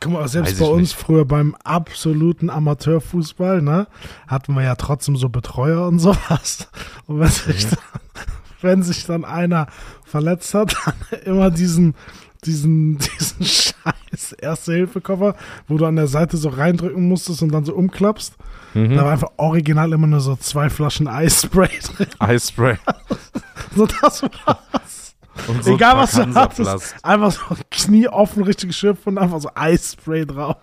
Guck mal, selbst bei uns nicht. früher beim absoluten Amateurfußball, ne, hatten wir ja trotzdem so Betreuer und sowas. Und wenn sich, Mhm. dann, wenn sich dann einer verletzt hat, dann immer diesen, diesen, diesen scheiß Erste-Hilfe-Koffer, wo du an der Seite so reindrücken musstest und dann so umklappst. Mhm. Da war einfach original immer nur so zwei Flaschen Eisspray drin. Eispray. So, das war's. Und Egal ein was du hattest. Einfach so Knie offen, richtig geschürft und einfach so Eisspray drauf.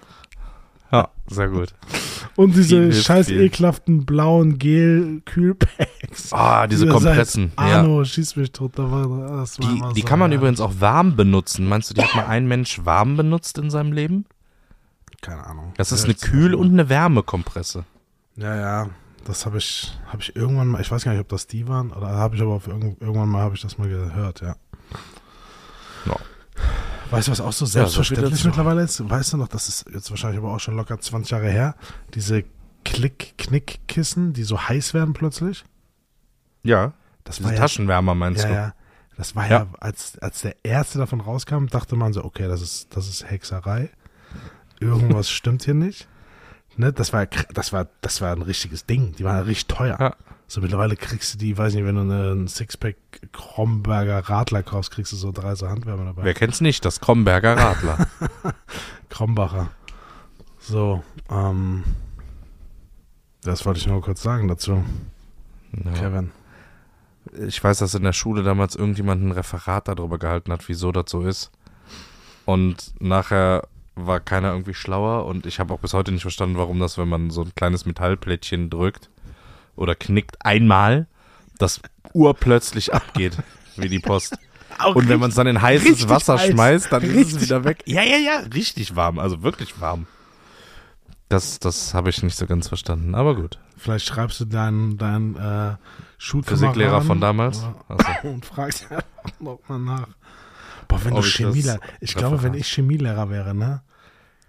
Ja, sehr gut. Und diese scheiß viel. ekelhaften blauen Gel-Kühlpacks. Ah, diese seid- Kompressen. Ja. Arno, schieß mich tot. Da war, das war Die, die so, kann man ja. übrigens auch warm benutzen. Meinst du, die hat mal ein Mensch warm benutzt in seinem Leben? Keine Ahnung. Das ist Ja, eine Kühl- und eine Wärmekompresse. Ja, ja. Das habe ich, hab ich irgendwann mal, ich weiß gar nicht, ob das die waren, oder habe ich aber auf irgend, irgendwann mal habe ich das mal gehört, ja. Ja. Weißt du, was auch so selbstverständlich dazu. mittlerweile ist? Weißt du noch, das ist jetzt wahrscheinlich aber auch schon locker 20 Jahre her, diese Klick-Knick-Kissen, die so heiß werden plötzlich? Ja. Das Diese war ja, Taschenwärmer meinst ja, du? ja. Das war ja, Ja. als, als der erste davon rauskam, dachte man so, okay, das ist, das ist Hexerei. Irgendwas stimmt hier nicht. Ne, das war, das war, das war ein richtiges Ding. Die waren richtig teuer. Ja. So mittlerweile kriegst du die, weiß nicht, wenn du einen Sixpack Kromberger Radler kaufst, kriegst du so drei so Handwärmer dabei. Wer kennt's nicht? Das Kromberger Radler. Krombacher. So, ähm, das wollte ich nur kurz sagen dazu, ja. Kevin. Ich weiß, dass in der Schule damals irgendjemand ein Referat darüber gehalten hat, wieso das so ist. Und nachher war keiner irgendwie schlauer und ich habe auch bis heute nicht verstanden, warum das, wenn man so ein kleines Metallplättchen drückt oder knickt einmal, das urplötzlich abgeht, wie die Post. Und wenn man es dann in heißes richtig Wasser heiß. schmeißt, dann ist es Richtig wieder weg. Ja, ja, ja, richtig warm, also wirklich warm. Das, das habe ich nicht so ganz verstanden, aber gut. Vielleicht schreibst du deinen dein, äh, Schulkameraden Physiklehrer von damals? Achso. und fragst einfach nochmal nach. Boah, wenn Ob du ich Chemielehrer, ich glaube, wenn ich Chemielehrer wäre, ne?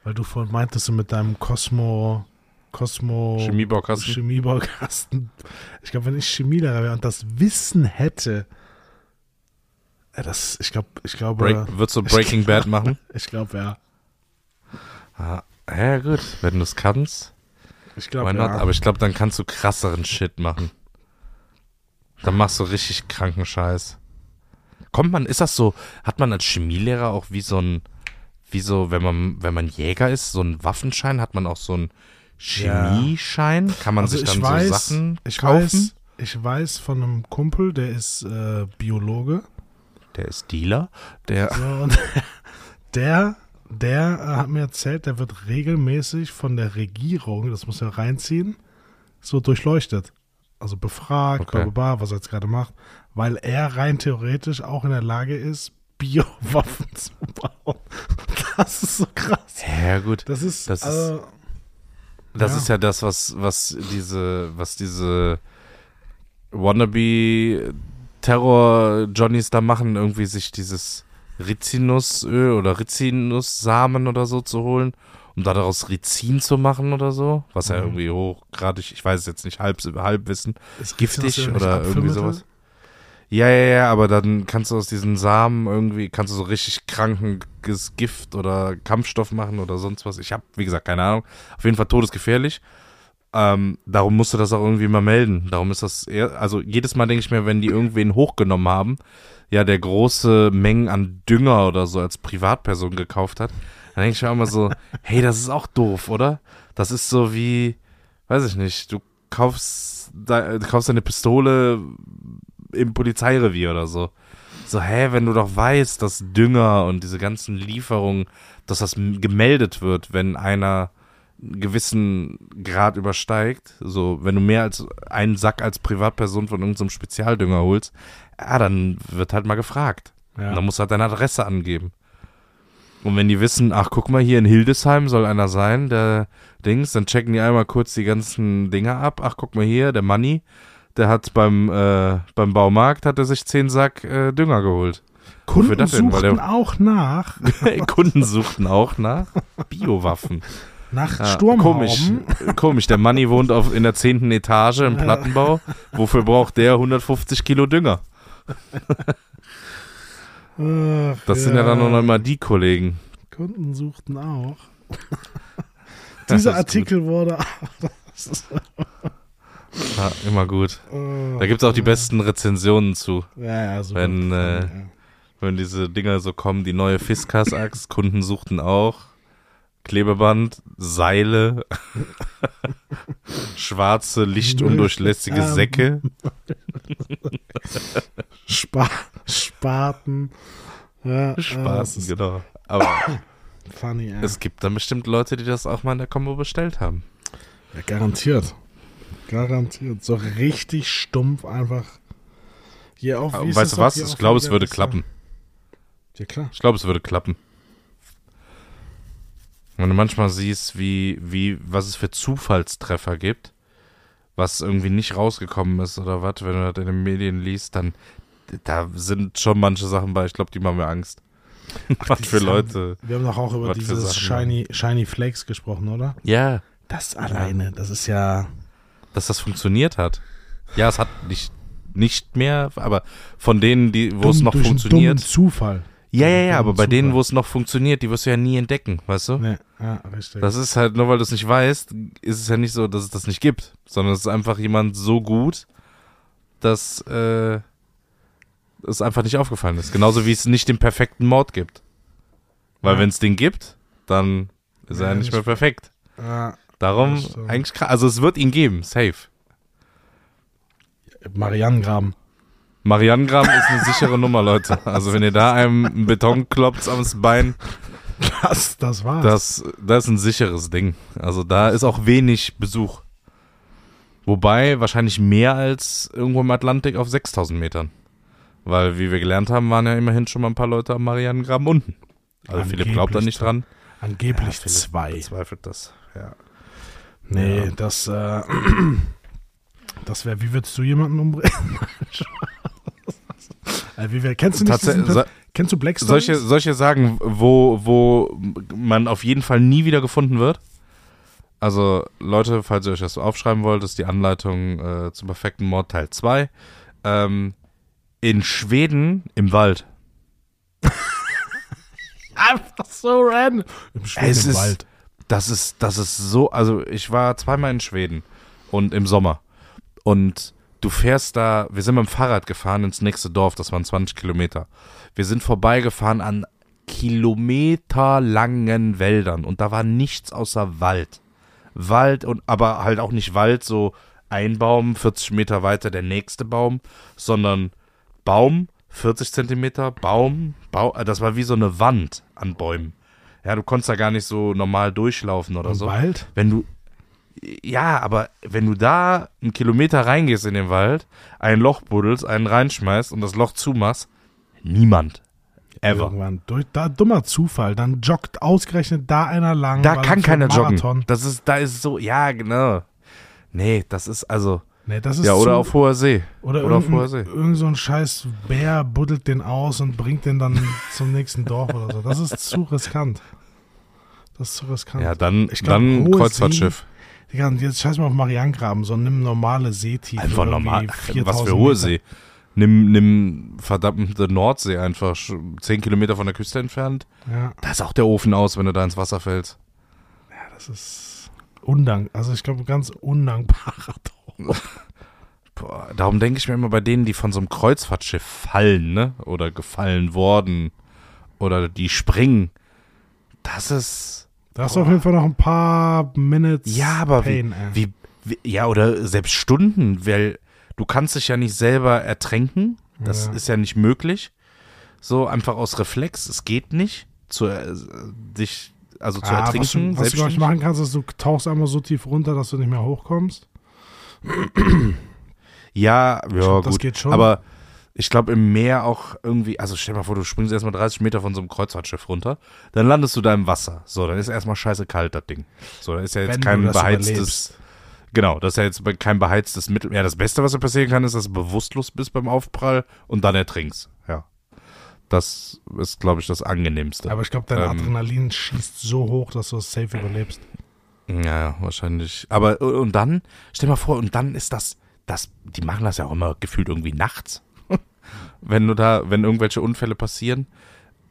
Weil du vorhin meintest, du mit deinem Cosmo Cosmo Chemiebaukasten. Chemiebaukasten. Ich glaube, wenn ich Chemielehrer wäre und das Wissen hätte, äh, das, ich glaube, ich glaube, Break, würdest du Breaking Bad machen? ich glaube, ja. Ah, ja, gut. Wenn du es kannst, Ich glaube, ja. Aber ich glaube, dann kannst du krasseren Shit machen. Dann machst du richtig kranken Scheiß. Kommt man, ist das so, hat man als Chemielehrer auch wie so ein, wie so, wenn man, wenn man Jäger ist, so einen Waffenschein, hat man auch so einen Chemieschein? Kann man also sich ich dann weiß, so Sachen ich kaufen? weiß, ich weiß von einem Kumpel, der ist äh, Biologe. Der ist Dealer. Der, So, der, der äh, hat mir erzählt, der wird regelmäßig von der Regierung, das muss er reinziehen, so durchleuchtet. Also befragt, Okay. bla, was er jetzt gerade macht, weil er rein theoretisch auch in der Lage ist, Biowaffen zu bauen. Das ist so krass. ja gut. Das ist, Das ist- also, Das Ja. ist ja das, was, was diese, was diese wannabe Terror-Johnnies da machen, irgendwie sich dieses Rizinusöl oder Rizinussamen oder so zu holen, um daraus Rizin zu machen oder so, was ja Mhm. irgendwie hochgradig, ich weiß es jetzt nicht, halb, Halbwissen, ist giftig oder irgendwie sowas. Ja, ja, ja, aber dann kannst du aus diesen Samen irgendwie, kannst du so richtig krankes Gift oder Kampfstoff machen oder sonst was. Ich habe, wie gesagt, keine Ahnung. Auf jeden Fall todesgefährlich. Ähm, darum musst du das auch irgendwie mal melden. Darum ist das eher, also jedes Mal denke ich mir, wenn die irgendwen hochgenommen haben, ja, der große Mengen an Dünger oder so als Privatperson gekauft hat, dann denke ich mir immer so, hey, das ist auch doof, oder? Das ist so wie, weiß ich nicht, du kaufst, da, du kaufst eine Pistole im Polizeirevier oder so. So, hä, wenn du doch weißt, dass Dünger und diese ganzen Lieferungen, dass das gemeldet wird, wenn einer einen gewissen Grad übersteigt, so, wenn du mehr als einen Sack als Privatperson von irgendeinem Spezialdünger holst, ja, dann wird halt mal gefragt. Ja. Und dann musst du halt deine Adresse angeben. Und wenn die wissen, ach, guck mal, hier in Hildesheim soll einer sein, der Dings, dann checken die einmal kurz die ganzen Dinger ab. Ach, guck mal hier, der Manni, der hat beim, äh, beim Baumarkt, hat er sich zehn Sack äh, Dünger geholt. Kunden das denn? Suchten der- auch nach, Kunden suchten auch nach Biowaffen. nach Ja, Sturmhauben. komisch, komisch, der Manni wohnt auf, in der zehnten Etage im Plattenbau. Wofür braucht der 150 Kilo Dünger? Ach, Das sind ja dann noch mal die Kollegen. Kunden suchten auch. Dieser Artikel wurde. Ja, immer gut. äh, Da gibt es auch die besten Rezensionen zu. Ja, ja, super. wenn, äh, ja. Wenn diese Dinger so kommen, die neue Fiskas-Axt, Kunden suchten auch. Klebeband, Seile, schwarze, lichtundurchlässige Ähm. Säcke. Spa Spaten. Ja, äh, Spaß, das ist genau. Aber funny, ja. es gibt dann bestimmt Leute, die das auch mal in der Kombo bestellt haben. ja. Garantiert. Garantiert. So richtig stumpf einfach. Hier auf, Aber wie weißt du was? Ich glaube, es würde klappen. Ja, klar. Ich glaube, es würde klappen. Wenn du manchmal siehst, wie, wie, was es für Zufallstreffer gibt, was irgendwie nicht rausgekommen ist oder was, wenn du das in den Medien liest, dann da sind schon manche Sachen bei, ich glaube, die machen mir Angst. was für Leute. Wir haben doch auch über dieses Shiny, Shiny Flakes gesprochen, oder? Ja, Das alleine, das ist ja. Dass das funktioniert hat. Ja, es hat nicht, nicht mehr, aber von denen, die, wo es dumm- noch durch einen funktioniert. dummen Zufall. Ja, ja, ja, aber bei denen, Zufall. wo es noch funktioniert, die wirst du ja nie entdecken, weißt du? Nee, ja, richtig. Das ist halt, nur weil du es nicht weißt, ist es ja nicht so, dass es das nicht gibt, sondern es ist einfach jemand so gut, dass äh, es einfach nicht aufgefallen ist. Genauso wie es nicht den perfekten Mord gibt. Weil Ja. wenn es den gibt, dann ist er Ja, ja nicht nicht- mehr perfekt. ja, Darum eigentlich krass. Also es wird ihn geben, safe. Marianengraben. Marianengraben ist eine sichere Nummer, Leute. Also wenn ihr da einem einen Beton kloppt ans Bein, Das, das war's. Das, das ist ein sicheres Ding. Also da ist auch wenig Besuch. Wobei wahrscheinlich mehr als irgendwo im Atlantik auf 6000 Metern. Weil, wie wir gelernt haben, waren ja immerhin schon mal ein paar Leute am Marianengraben unten. Also Philipp glaubt da Angeblich nicht dran. Angeblich Philipp zwei. Bezweifelt das. Ja. Nee, Ja. das, äh, das wäre, wie würdest du jemanden umbringen? äh, wie wär, kennst du nicht diesen, so, kennst du Black Stories? solche, solche Sagen, wo, wo man auf jeden Fall nie wieder gefunden wird. Also, Leute, falls ihr euch das aufschreiben wollt, ist die Anleitung äh, zum perfekten Mord Teil 2. Ähm, in Schweden im Wald. Einfach so random. Im Schweden Es im Wald. Das ist, das ist so, also ich war zweimal in Schweden und im Sommer. Und du fährst da, wir sind mit dem Fahrrad gefahren ins nächste Dorf, das waren 20 Kilometer. Wir sind vorbeigefahren an kilometerlangen Wäldern und da war nichts außer Wald. Wald und aber halt auch nicht Wald, so ein Baum, 40 Meter weiter der nächste Baum, sondern Baum, 40 Zentimeter, Baum, Baum, das war wie so eine Wand an Bäumen. Ja, du konntest da gar nicht so normal durchlaufen oder Im so. Wald? Wenn du, ja, aber wenn du da einen Kilometer reingehst in den Wald, ein Loch buddelst, einen reinschmeißt und das Loch zumachst, niemand. Ever. Irgendwann. Durch, da dummer Zufall. Dann joggt ausgerechnet da einer lang. Da kann keiner joggen. Das ist, da ist so, ja, genau. Nee, das ist also, Nee, das ist ja, oder zu, auf hoher See. oder, oder auf hoher See. irgend so ein scheiß Bär buddelt den aus und bringt den dann zum nächsten Dorf oder so. Das ist zu riskant. Das ist zu riskant. Ja, dann, Ich glaub, dann hohe Kreuzfahrtschiff. Digga, und jetzt scheiß mal auf Mariangraben, sondern nimm normale Seetiefe. Einfach normal. 4000 Was für hohe. See. Nimm, nimm verdammte Nordsee einfach, 10 Kilometer von der Küste entfernt. Ja, Da ist auch der Ofen aus, wenn du da ins Wasser fällst. das ist undank. Also ich glaube, ganz undankbarer Tod. Boah, darum denke ich mir immer bei denen, die von so einem Kreuzfahrtschiff fallen, ne? Oder gefallen worden. Oder die springen. Das ist. Da hast du auf jeden Fall noch ein paar Minutes Ja, aber Pain, ey. wie, wie. Ja, oder selbst Stunden, weil du kannst dich ja nicht selber ertränken. Das Ja. ist ja nicht möglich. So einfach aus Reflex. Es geht nicht. Zu, äh, dich, also zu Ah, was du, ertrinken. was du ich, selbstständig. machen kannst, ist, du tauchst einmal so tief runter, dass du nicht mehr hochkommst. Ja, ja, glaub, das gut. geht schon. Aber ich glaube im Meer auch irgendwie, also stell dir mal vor, du springst erstmal 30 Meter von so einem Kreuzfahrtschiff runter, dann landest du da im Wasser. So, dann ist erstmal scheiße kalt, das Ding. So, dann ist ja jetzt Wenn kein das beheiztes. überlebst. Genau, das ist ja jetzt kein beheiztes Mittel. Ja, das Beste, was dir passieren kann, ist, dass du bewusstlos bist beim Aufprall und dann ertrinkst. Ja. Das ist, glaube ich, das angenehmste. Aber ich glaube, dein Ähm. Adrenalin schießt so hoch, dass du es safe überlebst. Ja, wahrscheinlich. Aber und dann, stell dir mal vor, und dann ist das, das, die machen das ja auch immer gefühlt irgendwie nachts. wenn du da, wenn irgendwelche Unfälle passieren,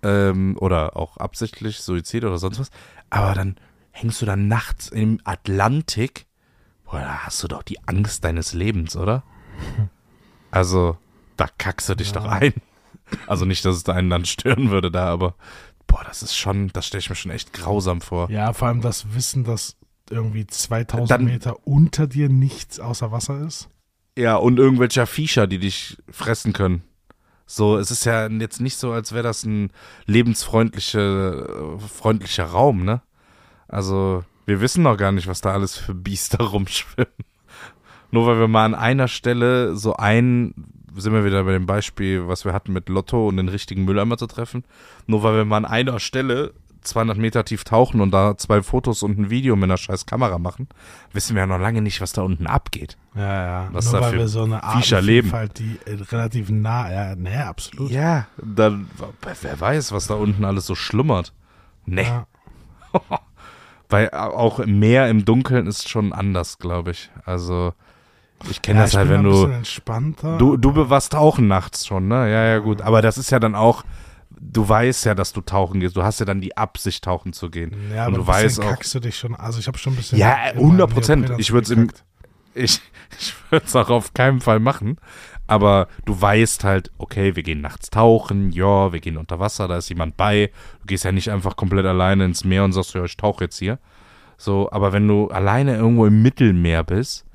ähm, oder auch absichtlich Suizid oder sonst was, aber dann hängst du da nachts im Atlantik, boah, da hast du doch die Angst deines Lebens, oder? Also, da kackst du dich Ja. doch ein. Also nicht, dass es einen dann stören würde da, aber boah, das ist schon, das stelle ich mir schon echt grausam vor. Ja, vor allem das Wissen, dass irgendwie 2000 Dann- Meter unter dir nichts außer Wasser ist. Ja, und irgendwelcher Viecher, die dich fressen können. So, es ist ja jetzt nicht so, als wäre das ein lebensfreundlicher äh, freundlicher Raum, ne? Also, wir wissen noch gar nicht, was da alles für Biester rumschwimmen. Nur weil wir mal an einer Stelle so ein, sind wir wieder bei dem Beispiel, was wir hatten mit Lotto und den richtigen Mülleimer zu treffen. Nur weil wir mal an einer Stelle 200 Meter tief tauchen und da zwei Fotos und ein Video mit einer scheiß Kamera machen, wissen wir ja noch lange nicht, was da unten abgeht. Ja, ja. Was Nur da weil für wir so eine Viecher leben. Die äh, relativ nah, ja, nee, absolut. Ja, dann, wer weiß, was da unten alles so schlummert. Nee, Ja. weil auch im Meer im Dunkeln ist schon anders, glaube ich. Also, ich kenne Ja, das ich halt, wenn du, du, du warst tauchen nachts schon, ne? Ja, ja, gut. Aber das ist ja dann auch, du weißt ja, dass du tauchen gehst. Du hast ja dann die Absicht, tauchen zu gehen. ja, und aber du ein bisschen weißt auch, kackst du dich schon. Also ich habe schon ein bisschen. Ja, in meinem 100 Prozent. Ich würd's im- gekackt. ich, ich würde es auch auf keinen Fall machen. Aber du weißt halt, okay, wir gehen nachts tauchen, ja, wir gehen unter Wasser, da ist jemand bei. Du gehst ja nicht einfach komplett alleine ins Meer und sagst, ja, ich tauche jetzt hier. So, aber wenn du alleine irgendwo im Mittelmeer bist,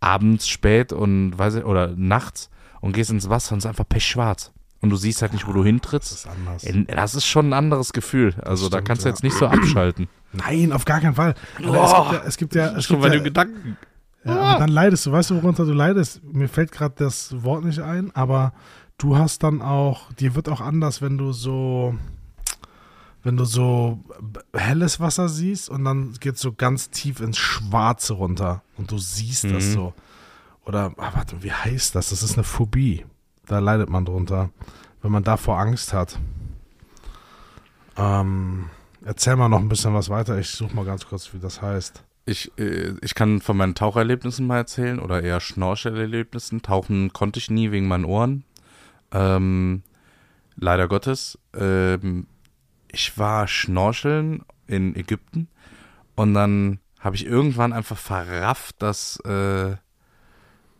abends spät und weiß ich, oder nachts und gehst ins Wasser und es ist einfach pechschwarz. Und du siehst halt nicht, wo du Das hintrittst. ist anders. Ey, Das ist schon ein anderes Gefühl. Also da stimmt, kannst du ja. jetzt nicht so abschalten. Nein, auf gar keinen Fall. Oh, es gibt ja, es gibt ja, es Schon gibt bei ja, den Gedanken. Ja, aber dann leidest du, weißt du, worunter du leidest? Mir fällt gerade das Wort nicht ein, aber du hast dann auch, dir wird auch anders, wenn du so, wenn du so helles Wasser siehst und dann geht so ganz tief ins Schwarze runter und du siehst das Mhm. so. Oder, ah, warte, wie heißt das? Das ist eine Phobie. Da leidet man drunter, wenn man davor Angst hat. Ähm, erzähl mal noch ein bisschen was weiter. Ich suche mal ganz kurz, wie das heißt. ich, äh, ich kann von meinen Tauchererlebnissen mal erzählen oder eher Schnorchelerlebnissen. Tauchen konnte ich nie wegen meinen Ohren. Ähm, leider Gottes. Ähm, ich war schnorcheln in Ägypten und dann habe ich irgendwann einfach verrafft, dass äh,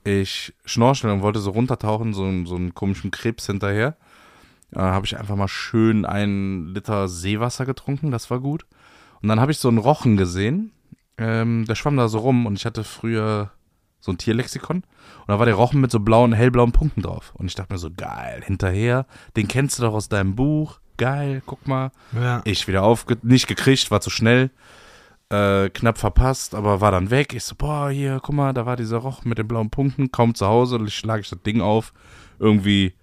ich schnorcheln und wollte so runtertauchen, so, so einen komischen Krebs hinterher. Dann habe ich einfach mal schön einen Liter Seewasser getrunken, das war gut. Und dann habe ich so einen Rochen gesehen, ähm, der schwamm da so rum und ich hatte früher so ein Tierlexikon und da war der Rochen mit so blauen, hellblauen Punkten drauf. Und ich dachte mir so, geil, hinterher, den kennst du doch aus deinem Buch, geil, guck mal. Ja. Ich wieder auf, nicht gekriegt, war zu schnell, äh, knapp verpasst, aber war dann weg. Ich so, boah, hier, guck mal, da war dieser Rochen mit den blauen Punkten, kaum zu Hause, schlage ich das Ding auf, irgendwie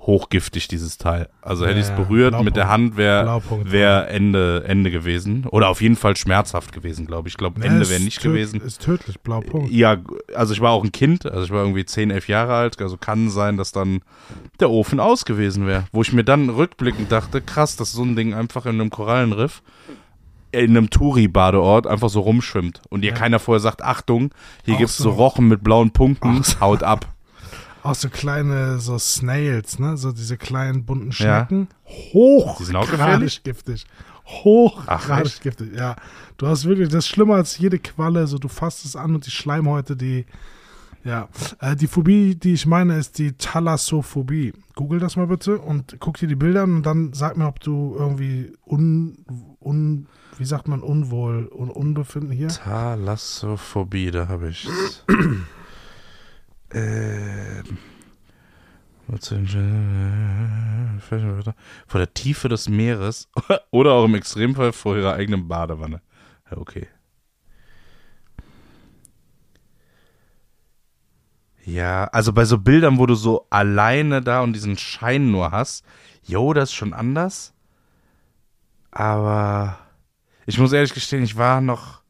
hochgiftig, dieses Teil. Also hätte Ja, ich es berührt Blaupunkt. mit der Hand, wäre wär Ende, Ende gewesen. Oder auf jeden Fall schmerzhaft gewesen, glaube ich. Ich glaube, Ja, Ende wäre nicht gewesen. Ist tödlich, Blaupunkt. Ja, also ich war auch ein Kind, also ich war irgendwie 10, 11 Jahre alt, also kann sein, dass dann der Ofen aus gewesen wäre. Wo ich mir dann rückblickend dachte, krass, dass so ein Ding einfach in einem Korallenriff, in einem Touri-Badeort einfach so rumschwimmt. Und dir Ja. keiner vorher sagt, Achtung, hier Auch gibt's so- so Rochen mit blauen Punkten, Ach. haut ab. Auch so kleine, so Snails, ne? So diese kleinen bunten Ja. Schnecken. Hoch. Die sind auch gefährlich? giftig. Hochgradig Ach, giftig, ja. Du hast wirklich, das ist schlimmer als jede Qualle. So, du fasst es an und die Schleimhäute, die, ja. Äh, die Phobie, die ich meine, ist die Thalassophobie. Google das mal bitte und guck dir die Bilder an und dann sag mir, ob du irgendwie un, un wie sagt man, unwohl und unbefinden hier? Thalassophobie, da habe ich ähm, vor der Tiefe des Meeres oder auch im Extremfall vor ihrer eigenen Badewanne. Ja, okay. Ja, also bei so Bildern, wo du so alleine da und diesen Schein nur hast, jo, das ist schon anders. Aber ich muss ehrlich gestehen, ich war noch.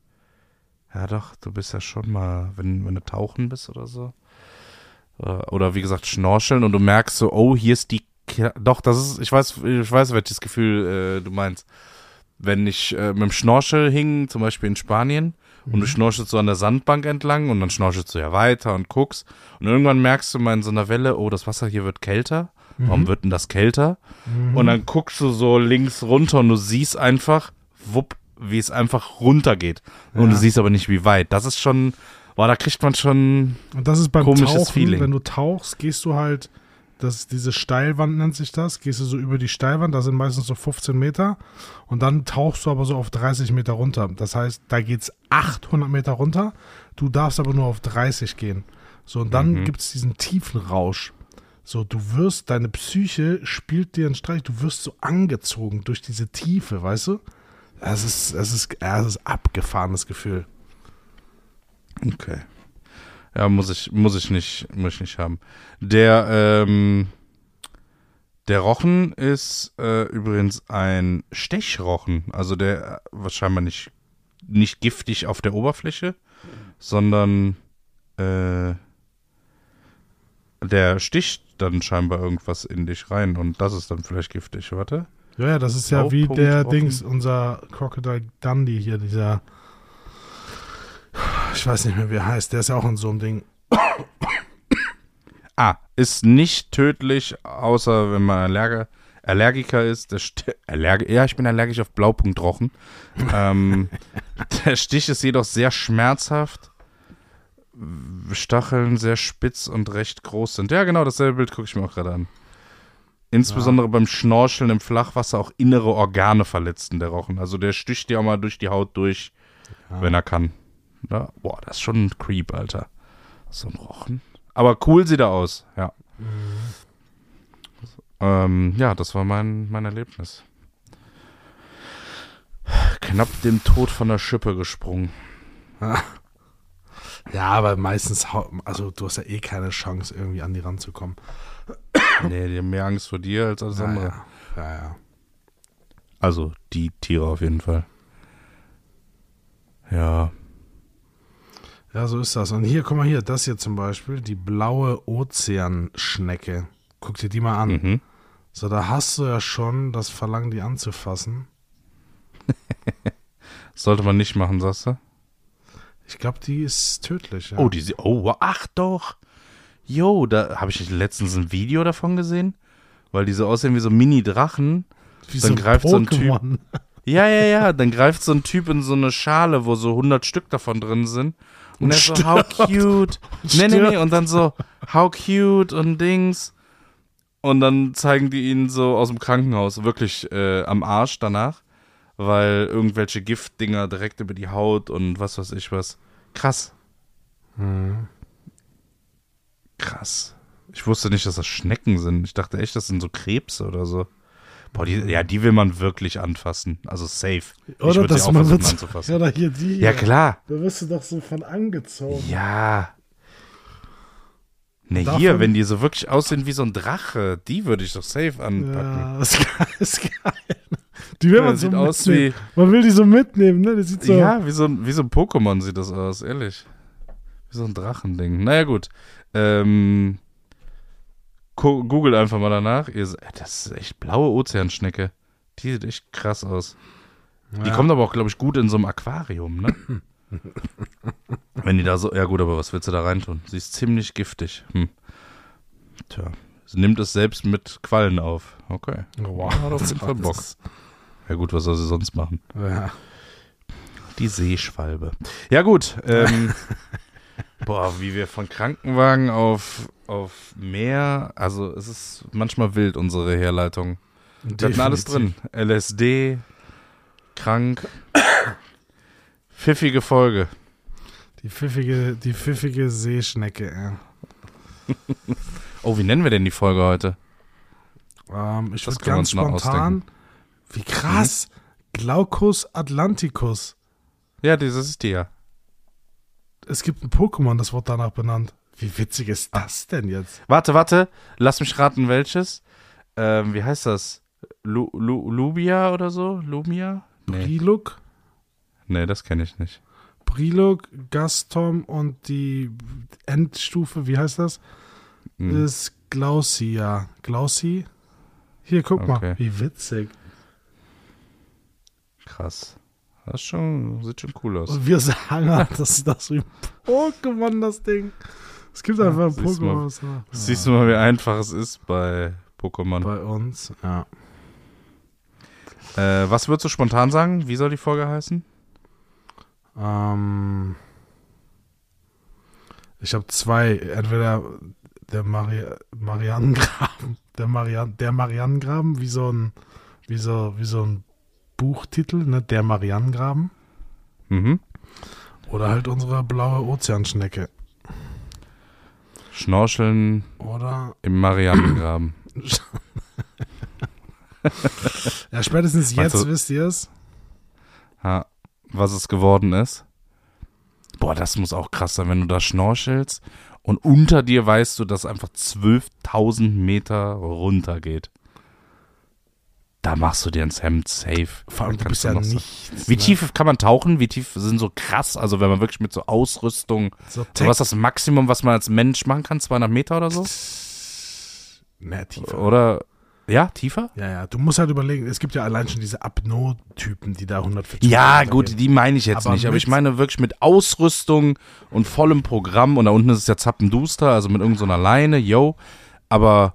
Ja, doch, du bist ja schon mal, wenn, wenn du tauchen bist oder so. Oder wie gesagt, schnorcheln und du merkst so, oh, hier ist die. Ke doch, das ist, ich weiß, ich weiß, welches Gefühl äh, du meinst. Wenn ich äh, mit dem Schnorchel hing, zum Beispiel in Spanien, und du schnorchelst so an der Sandbank entlang und dann schnorchelst du ja weiter und guckst. Und irgendwann merkst du mal in so einer Welle, oh, das Wasser hier wird kälter. Warum wird denn das kälter? Und dann guckst du so links runter und du siehst einfach, wupp, wie es einfach runtergeht. Und Ja. du siehst aber nicht, wie weit. Das ist schon, boah, da kriegt man schon, Und das ist beim Komisches Tauchen, Feeling. wenn du tauchst, gehst du halt, das ist diese Steilwand nennt sich das, gehst du so über die Steilwand, da sind meistens so 15 Meter und dann tauchst du aber so auf 30 Meter runter. Das heißt, da geht's 800 Meter runter, du darfst aber nur auf 30 gehen. So, und dann Mhm. gibt's diesen tiefen Rausch. So, du wirst, deine Psyche spielt dir einen Streich, du wirst so angezogen durch diese Tiefe, weißt du? Es ist, es ist, es ist abgefahrenes Gefühl. Okay. Ja, muss ich, muss ich nicht, muss ich nicht haben. Der, ähm, der Rochen ist äh, übrigens ein Stechrochen. Also der äh, wahrscheinlich nicht, nicht giftig auf der Oberfläche, sondern äh, der sticht dann scheinbar irgendwas in dich rein und das ist dann vielleicht giftig. Warte. Ja, ja, das ist ja wie der offen. Dings, unser Crocodile Dundee hier, dieser. Ich weiß nicht mehr, wie er heißt. Der ist ja auch in so einem Ding. Ah, ist nicht tödlich, außer wenn man Allerg Allergiker ist. Allerg ja, ich bin allergisch auf Blaupunktrochen. ähm, der Stich ist jedoch sehr schmerzhaft. Stacheln sehr spitz und recht groß sind. Ja, genau, dasselbe Bild gucke ich mir auch gerade an. Insbesondere beim Schnorcheln im Flachwasser auch innere Organe verletzen, der Rochen. Also der sticht dir auch mal durch die Haut durch, wenn er kann. Ja, boah, das ist schon ein Creep, Alter. So ein Rochen. Aber cool sieht er aus, ja. Ähm, ja, das war mein, mein Erlebnis. Knapp dem Tod von der Schippe gesprungen. Ja, aber meistens, also du hast ja eh keine Chance, irgendwie an die ranzukommen. Nee, die haben mehr Angst vor dir als alles andere. ja, ja, ja. Also die Tiere auf jeden Fall. Ja. Ja, so ist das. Und hier, guck mal hier, das hier zum Beispiel, die blaue Ozeanschnecke. Guck dir die mal an. Mhm. So, da hast du ja schon das Verlangen, die anzufassen. Sollte man nicht machen, sagst du? Ich glaube, die ist tödlich. Ja. Oh, die, oh, ach doch. Jo, da habe ich nicht letztens ein Video davon gesehen, weil die so aussehen wie so Mini-Drachen. Wie dann ein greift so ein Typ- Pokémon. Ja, ja, ja, dann greift so ein Typ in so eine Schale, wo so 100 Stück davon drin sind. Und, Und er so, how cute. Nee, nee, nee, und dann so, how cute und Dings. Und dann zeigen die ihn so aus dem Krankenhaus wirklich äh, am Arsch danach, weil irgendwelche Giftdinger direkt über die Haut und was weiß ich was. Krass, Mhm. Krass. Ich wusste nicht, dass das Schnecken sind. Ich dachte echt, das sind so Krebse oder so. Boah, die, ja, die will man wirklich anfassen. Also safe. ich Oder dass auch man versuchen anzufassen. Oder hier die. Ja, klar. Da wirst du doch so von angezogen. Ja. Ne, Davon- hier, wenn die so wirklich aussehen wie so ein Drache, die würde ich doch safe anpacken. Ja, ist geil. Ist geil. Die will Ja, man so mitnehmen. Man will die so mitnehmen, ne? So. Ja, wie so, ein- wie so ein Pokémon sieht das aus, ehrlich. Wie so ein Drachending. Naja, gut. Ähm, Google einfach mal danach. Ihr, se- das ist echt blaue Ozeanschnecke. Die sieht echt krass aus. Die Ja. kommt aber auch, glaube ich, gut in so einem Aquarium, ne? Wenn die da so, ja gut, aber was willst du da reintun? Sie ist ziemlich giftig. Hm. Tja, sie nimmt es selbst mit Quallen auf. Okay. Wow. Hat auf jeden Fall Bock. Ja gut, was soll sie sonst machen? Ja. Die Seeschwalbe. Ja gut, ähm, boah, wie wir von Krankenwagen auf, auf Meer, also es ist manchmal wild, unsere Herleitung. Wir hatten alles drin. LSD, krank, pfiffige Folge. Die pfiffige, die pfiffige Seeschnecke, ey. Oh, wie nennen wir denn die Folge heute? Ähm, ich Das würde können wir ganz uns noch spontan. Wie krass. Glaucus atlanticus. Ja, dieses ist die ja. Es gibt ein Pokémon, das wird danach benannt. Wie witzig ist das denn jetzt? Warte, warte, lass mich raten, welches. Ähm, wie heißt das? Lu, Lu, Lubia oder so? Lumia? Nee, Briluk, nee das kenne ich nicht. Briluk, Gastom und die Endstufe, wie heißt das? Hm. Ist Glaucia. Glauci? Hier, guck Okay. mal. Wie witzig. Krass. Das schon, sieht schon cool aus. Und wir sagen halt, das ist das wie Pokémon, das Ding. Es gibt einfach ein siehst mal. Pokémon. was- Ja. Siehst du mal, wie einfach es ist bei Pokémon. Bei uns, ja. Äh, was würdest du spontan sagen? Wie soll die Folge heißen? Ähm, ich habe zwei. Entweder der Mari Marianengraben, der, Marian der Marianengraben, wie so ein, wie so, wie so ein Buchtitel, ne? Der Marianengraben. Mhm. Oder halt unsere blaue Ozeanschnecke. Schnorcheln Oder, im Marianengraben. ja, spätestens jetzt du- wisst ihr es. ha, was es geworden ist. Boah, das muss auch krass sein, wenn du da schnorchelst und unter dir weißt du, dass einfach 12.000 Meter runter geht. Da machst du dir ins Hemd safe. Vor allem, du bist ja so- nichts. Wie ne? tief kann man tauchen? Wie tief sind so krass? Also wenn man wirklich mit so Ausrüstung, So so was ist das Maximum, was man als Mensch machen kann? 200 Meter oder so? Ne, tiefer. Oder, ja, tiefer? Ja, ja, du musst halt überlegen, es gibt ja allein schon diese Apnoe-Typen, die da 140 Ja, Meter gut, gehen. die meine ich jetzt Aber nicht, aber ich meine wirklich mit Ausrüstung und vollem Programm und da unten ist es ja zappenduster, also mit irgendeiner Leine, yo, aber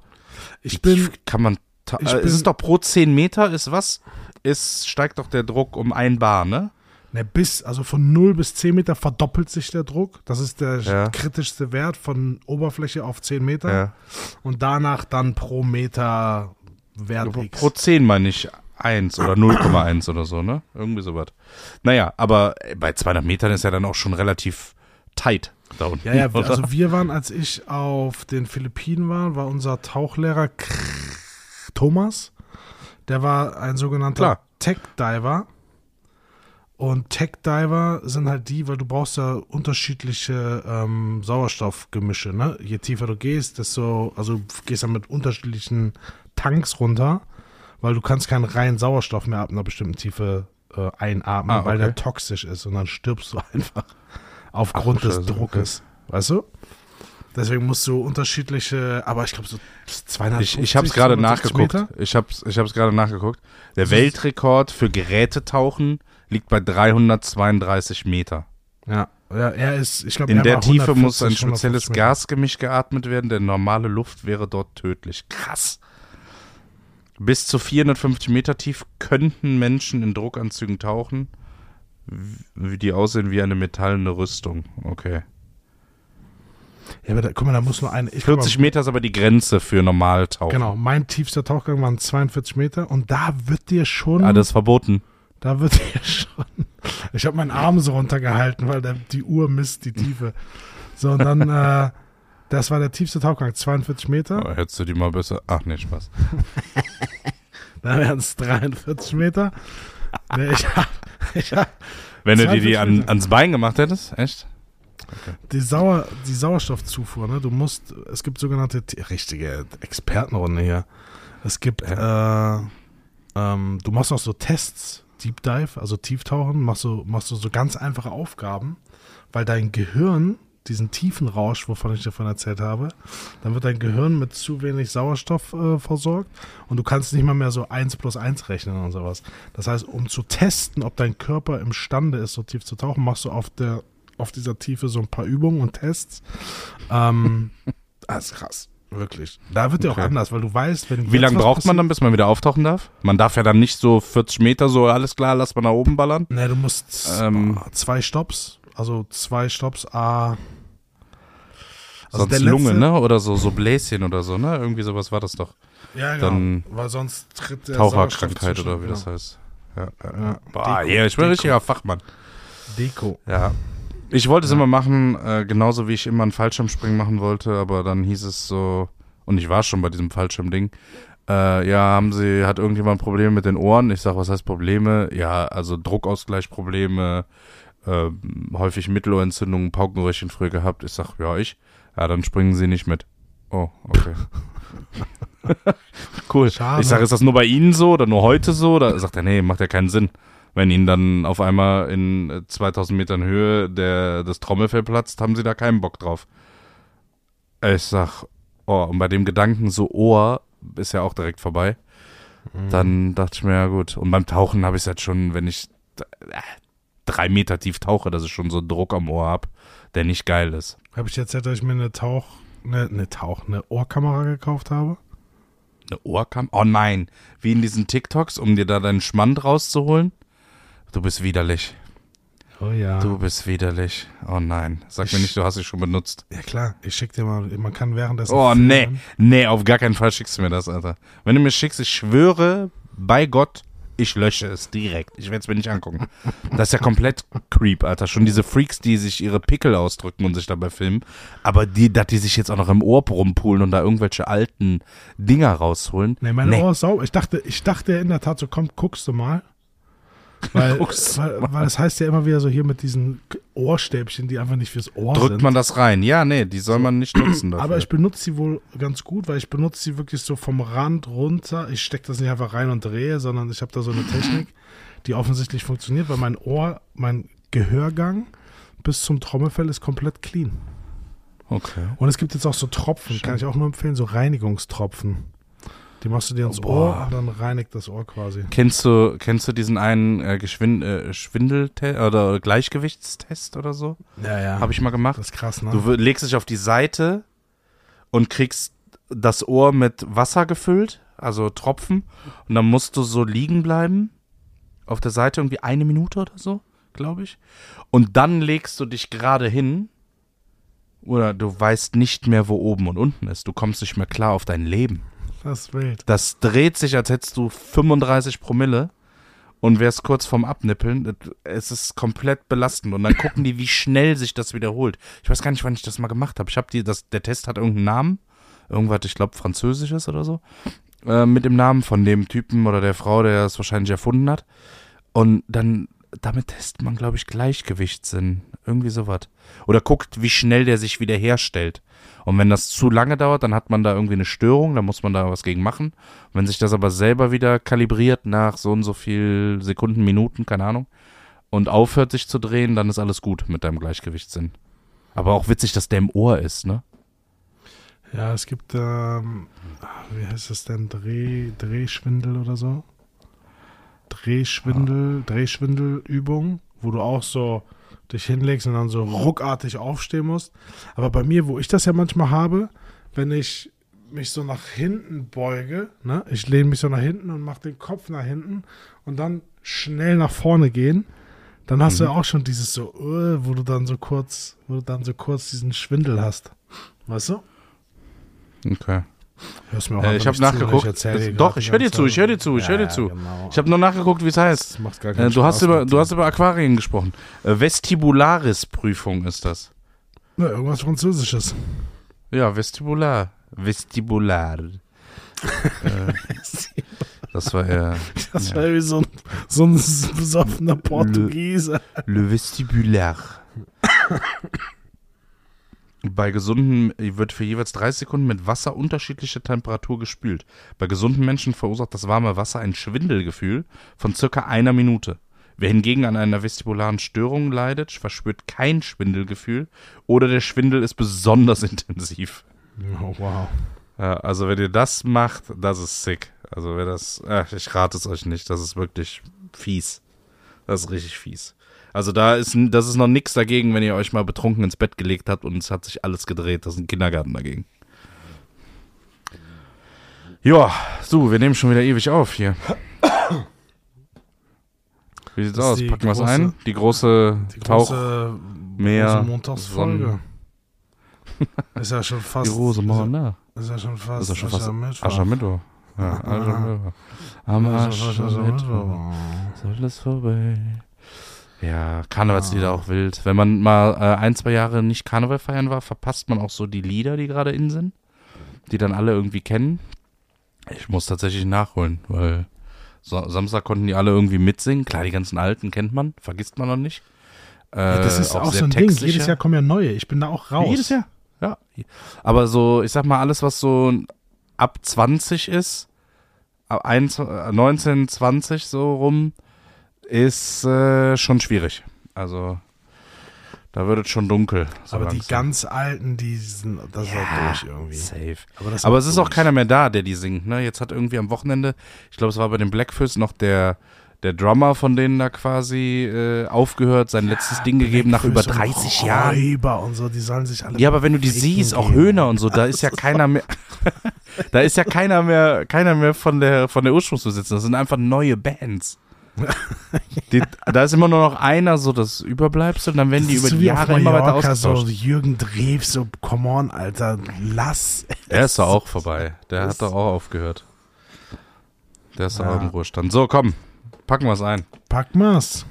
Ich wie bin, tief kann man, äh, bin- ist es doch pro 10 Meter, ist was? Ist, steigt doch der Druck um ein Bar, ne? ne, bis, also von 0 bis 10 Meter verdoppelt sich der Druck. Das ist der Ja. kritischste Wert von Oberfläche auf 10 Meter. Ja. Und danach dann pro Meter Wert X. Pro 10 meine ich 1 oder 0,1 oder so, ne? Irgendwie sowas. Naja, aber äh, bei 200 Metern ist ja dann auch schon relativ tight da unten. Ja, ja, oder? also wir waren, als ich auf den Philippinen war, war unser Tauchlehrer Thomas. Der war ein sogenannter. Tech-Diver. Und Tech-Diver sind halt die, weil du brauchst ja unterschiedliche ähm, Sauerstoffgemische, ne? Je tiefer du gehst, desto, also du gehst dann mit unterschiedlichen Tanks runter, weil du kannst keinen reinen Sauerstoff mehr ab einer bestimmten Tiefe äh, einatmen, Ah, weil okay. der toxisch ist und dann stirbst du einfach aufgrund Ach, des Druckes. Weißt du? Deswegen musst du unterschiedliche, aber ich glaube so 250 Ich, ich habe es gerade 270 nachgeguckt. Meter. Ich habe ich hab's gerade nachgeguckt. Der Weltrekord für Gerätetauchen liegt bei 332 Meter. Ja, Ja, er ist, ich glaube, In er der Tiefe muss 140, ein spezielles 150 Meter. Gasgemisch geatmet werden, denn normale Luft wäre dort tödlich. Krass. Bis zu 450 Meter tief könnten Menschen in Druckanzügen tauchen, wie die aussehen wie eine metallene Rüstung. Okay. Ja, aber da, guck mal, da muss nur eine. Ich 40 Meter ist aber die Grenze für Normaltauchen. Genau, mein tiefster Tauchgang waren 42 Meter und da wird dir schon, Ah, das ist verboten. da wird dir schon, ich habe meinen Arm so runtergehalten, weil der, die Uhr misst die Tiefe. So, und dann, äh, das war der tiefste Tauchgang, 42 Meter, Oh, hättest du die mal besser. Ach nee, Spaß. dann wären es 43 Meter. Nee, ich hab, ich hab Wenn du dir die 42 an, ans Bein gemacht hättest, echt? Die, Sauer, die Sauerstoffzufuhr, ne? Du musst, es gibt sogenannte, richtige Expertenrunde hier. Es gibt, äh, ähm, du machst auch so Tests, Deep Dive, also Tieftauchen, machst du, machst du so ganz einfache Aufgaben, weil dein Gehirn, diesen tiefen Rausch, wovon ich davon erzählt habe, dann wird dein Gehirn mit zu wenig Sauerstoff äh, versorgt und du kannst nicht mal mehr so 1 plus 1 rechnen und sowas. Das heißt, um zu testen, ob dein Körper imstande ist, so tief zu tauchen, machst du auf der auf dieser Tiefe so ein paar Übungen und Tests. Ähm, das ist krass, wirklich. Da wird auch Okay. anders, weil du weißt, wenn Wie lange braucht man dann, bis man wieder auftauchen darf? Man darf ja dann nicht so 40 Meter so, alles klar, lass mal nach oben ballern. Ne, du musst Ähm. zwei Stopps, also zwei Stopps, A. Also Sonst der Lunge, ne? Oder so, so Bläschen oder so, ne? Irgendwie sowas war das doch. Ja, genau. Dann weil sonst tritt der Taucherkrankheit oder wie zwischen- das heißt. Ja, ja, Ja. ja. Boah, Deko, ja, ich bin ein Deko. richtiger Fachmann. Deko. Ja. Ich wollte es Ja. immer machen, äh, genauso wie ich immer ein Fallschirmspringen machen wollte, aber dann hieß es so, und ich war schon bei diesem Fallschirmding, äh, ja, haben sie, hat irgendjemand Probleme mit den Ohren? Ich sag, was heißt Probleme? Ja, also Druckausgleichprobleme, äh, häufig Mittelohrentzündungen, Paukenröhrchen früher gehabt. Ich sag, ja, ich. Ja, dann springen sie nicht mit. Oh, okay. cool. Schade. Ich sage, ist das nur bei Ihnen so oder nur heute so? Da sagt er, nee, macht ja keinen Sinn. Wenn Ihnen dann auf einmal in äh, 2000 Metern Höhe der, das Trommelfell platzt, haben Sie da keinen Bock drauf. Ich sag, oh, und bei dem Gedanken so Ohr ist ja auch direkt vorbei. Mhm. Dann dachte ich mir, ja gut. Und beim Tauchen habe ich es jetzt schon, wenn ich äh, drei Meter tief tauche, dass ich schon so Druck am Ohr hab, der nicht geil ist. Habe ich erzählt, dass ich mir eine Tauch, eine, eine Tauch, eine Ohrkamera gekauft habe? Eine Ohrkam? Oh nein. Wie in diesen TikToks, um dir da deinen Schmand rauszuholen? Du bist widerlich. Oh ja. Du bist widerlich. Oh nein. Sag mir Ich- nicht, du hast sie schon benutzt. Ja klar, ich schick dir mal, man kann währenddessen. Oh nee. Nee, auf gar keinen Fall schickst du mir das, Alter. Wenn du mir schickst, ich schwöre bei Gott, ich lösche es direkt. Ich werde es mir nicht angucken. Das ist ja komplett creep, Alter. Schon diese Freaks, die sich ihre Pickel ausdrücken und sich dabei filmen. Aber die, dass die sich jetzt auch noch im Ohr rumpulen und da irgendwelche alten Dinger rausholen. Nee, mein Nee. Ohr ist sauber. Ich dachte, ich dachte in der Tat so, komm, guckst du mal. Weil, weil, weil es heißt ja immer wieder so hier mit diesen Ohrstäbchen, die einfach nicht fürs Ohr Drückt sind. man das rein? Ja, nee, die soll man nicht nutzen dafür. Aber ich benutze sie wohl ganz gut, weil ich benutze sie wirklich so vom Rand runter. Ich stecke das nicht einfach rein und drehe, sondern ich habe da so eine Technik, die offensichtlich funktioniert, weil mein Ohr, mein Gehörgang bis zum Trommelfell ist komplett clean. okay. Und es gibt jetzt auch so Tropfen, kann ich auch nur empfehlen, so Reinigungstropfen. Die machst du dir ins Oh, Ohr und dann reinigt das Ohr quasi. Kennst du, kennst du diesen einen äh, Geschwind äh, Schwindeltest oder Gleichgewichtstest oder so? Ja, ja. Habe ich mal gemacht. das ist krass, ne? Du legst dich auf die Seite und kriegst das Ohr mit Wasser gefüllt, also Tropfen, und dann musst du so liegen bleiben auf der Seite irgendwie eine Minute oder so, glaube ich. Und dann legst du dich gerade hin oder du weißt nicht mehr, wo oben und unten ist. Du kommst nicht mehr klar auf dein Leben. Das ist wild. Das dreht sich, als hättest du 35 Promille und wärst kurz vorm Abnippeln. Es ist komplett belastend. Und dann gucken die, wie schnell sich das wiederholt. Ich weiß gar nicht, wann ich das mal gemacht habe. Ich habe die, das, der Test hat irgendeinen Namen. Irgendwas, ich glaube, französisches oder so. Äh, mit dem Namen von dem Typen oder der Frau, der es wahrscheinlich erfunden hat. Und dann, damit testet man, glaube ich, Gleichgewichtssinn. Irgendwie sowas. Oder guckt, wie schnell der sich wiederherstellt. Und wenn das zu lange dauert, dann hat man da irgendwie eine Störung, dann muss man da was gegen machen. Wenn sich das aber selber wieder kalibriert nach so und so viel Sekunden, Minuten, keine Ahnung, und aufhört sich zu drehen, dann ist alles gut mit deinem Gleichgewichtssinn. Aber auch witzig, dass der im Ohr ist, ne? Ja, es gibt, ähm, wie heißt das denn? Dreh, Drehschwindel oder so? Drehschwindel, Drehschwindelübung, wo du auch so dich hinlegst und dann so ruckartig aufstehen musst. Aber bei mir, wo ich das ja manchmal habe, wenn ich mich so nach hinten beuge, ne? ich lehne mich so nach hinten und mache den Kopf nach hinten und dann schnell nach vorne gehen, dann hast du ja auch schon dieses so, äh, wo du dann so kurz, wo du dann so kurz diesen Schwindel hast. Weißt du? Okay. Hörst mir auch Äh, ich habe nachgeguckt. erzähl dir Doch, ich höre dir zu, ich höre dir zu, ich höre dir Ja, zu. Genau. Ich habe nur nachgeguckt, wie es heißt. das gar keinen Äh, du, hast Spaß über, mit du hast über Aquarien gesprochen. Äh, Vestibularis-Prüfung ist das. Ja, irgendwas Französisches. Ja, Vestibular. Vestibular. äh, das war eher Das Ja. war wie so ein, so ein besoffener Portugiese. Le Vestibular. Bei gesunden wird für jeweils 30 Sekunden mit Wasser unterschiedlicher Temperatur gespült. Bei gesunden Menschen verursacht das warme Wasser ein Schwindelgefühl von circa einer Minute. Wer hingegen an einer vestibularen Störung leidet, verspürt kein Schwindelgefühl oder der Schwindel ist besonders intensiv. Oh, wow. Ja, also wenn ihr das macht, das ist sick. Also wer das, äh, ich rate es euch nicht, das ist wirklich fies. Das ist richtig fies. Also da ist, das ist noch nichts dagegen, wenn ihr euch mal betrunken ins Bett gelegt habt und es hat sich alles gedreht. Das ist ein Kindergarten dagegen. Ja, so, wir nehmen schon wieder ewig auf hier. Wie sieht's ist aus? Packen wir es ein? Die große, Die Tauch, große, Meer, Montagsfolge. Ist ja schon fast. die Rose, Mann, ne? Ist ja schon fast. Ist ja schon fast Aschermittwoch. Aschermittwoch. Ja, Aschermittwoch. Am. Aschermittwoch. ist alles vorbei. Ja, Karnevalslieder auch wild. Wenn man mal äh, ein, zwei Jahre nicht Karneval feiern war, verpasst man auch so die Lieder, die gerade in sind, die dann alle irgendwie kennen. Ich muss tatsächlich nachholen, weil so, Samstag konnten die alle irgendwie mitsingen. Klar, die ganzen alten kennt man, vergisst man noch nicht. Äh, Ja, das ist auch, sehr so ein Ding. textsicher. Jedes Jahr kommen ja neue. Ich bin da auch raus. Jedes Jahr, ja. Aber so, ich sag mal, alles, was so ab 20 ist, ab 21, 19, 20 so rum, ist äh, schon schwierig. Also, da wird es schon dunkel. so Aber die langsam. ganz alten, die sind, das ist auch durch irgendwie. Safe. Aber, Aber es ist auch durch. keiner mehr da, der die singt. Ne? Jetzt hat irgendwie am Wochenende, ich glaube, es war bei den Blackfish noch der, der Drummer von denen da quasi äh, aufgehört, sein letztes Ding gegeben nach über Blackfish 30 und Jahren. Räuber und so, die sollen sich alle. Ja, aber wenn du die siehst, auch. Höhner und so, da ist ja keiner mehr, da ist ja keiner mehr, keiner mehr von der, von der Ursprungsbesitzer. Das sind einfach neue Bands. Die, da ist immer nur noch einer so das Überbleibsel und dann werden die über so die Jahre immer weiter Mallorca, so ausgetauscht. Jürgen Drews, so, come on, Alter, lass. Der ist doch auch vorbei. Der hat doch auch aufgehört. Der ist Ja. auch im Ruhestand. So, komm, packen wir es ein. Pack mal's.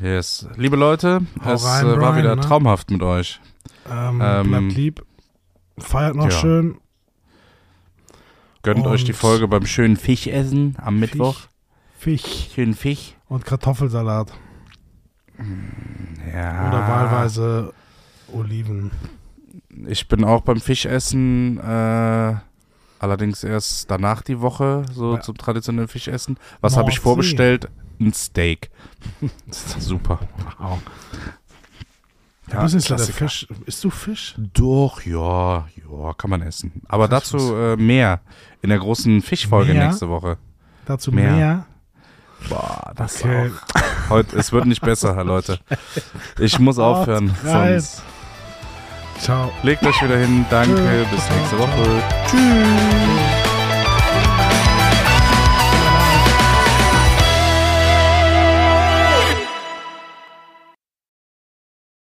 Yes. Liebe Leute, Hau es rein, äh, war Brian, wieder ne? traumhaft mit euch. Ähm, Ähm, bleibt lieb. Feiert noch ja. schön. Gönnt euch die Und- Folge beim schönen Fischessen am Mittwoch. Fisch Schönen Fisch. und Kartoffelsalat. Ja. Oder wahlweise Oliven. Ich bin auch beim Fischessen, äh, allerdings erst danach die Woche, so Ja. zum traditionellen Fischessen. Was habe ich vorbestellt? Ein Steak. Super. Wow. Ja, Ja, ist so der Klassiker. Fisch. Isst du Fisch? Doch, ja, ja, kann man essen. Aber dazu äh, mehr in der großen Fischfolge nächste Woche. Dazu Mehr. mehr. Boah, das Okay. auch. Heute, es wird nicht besser, Leute. Ich muss aufhören, sonst Ciao. legt euch wieder hin. Danke, bis nächste Woche. Tschüss.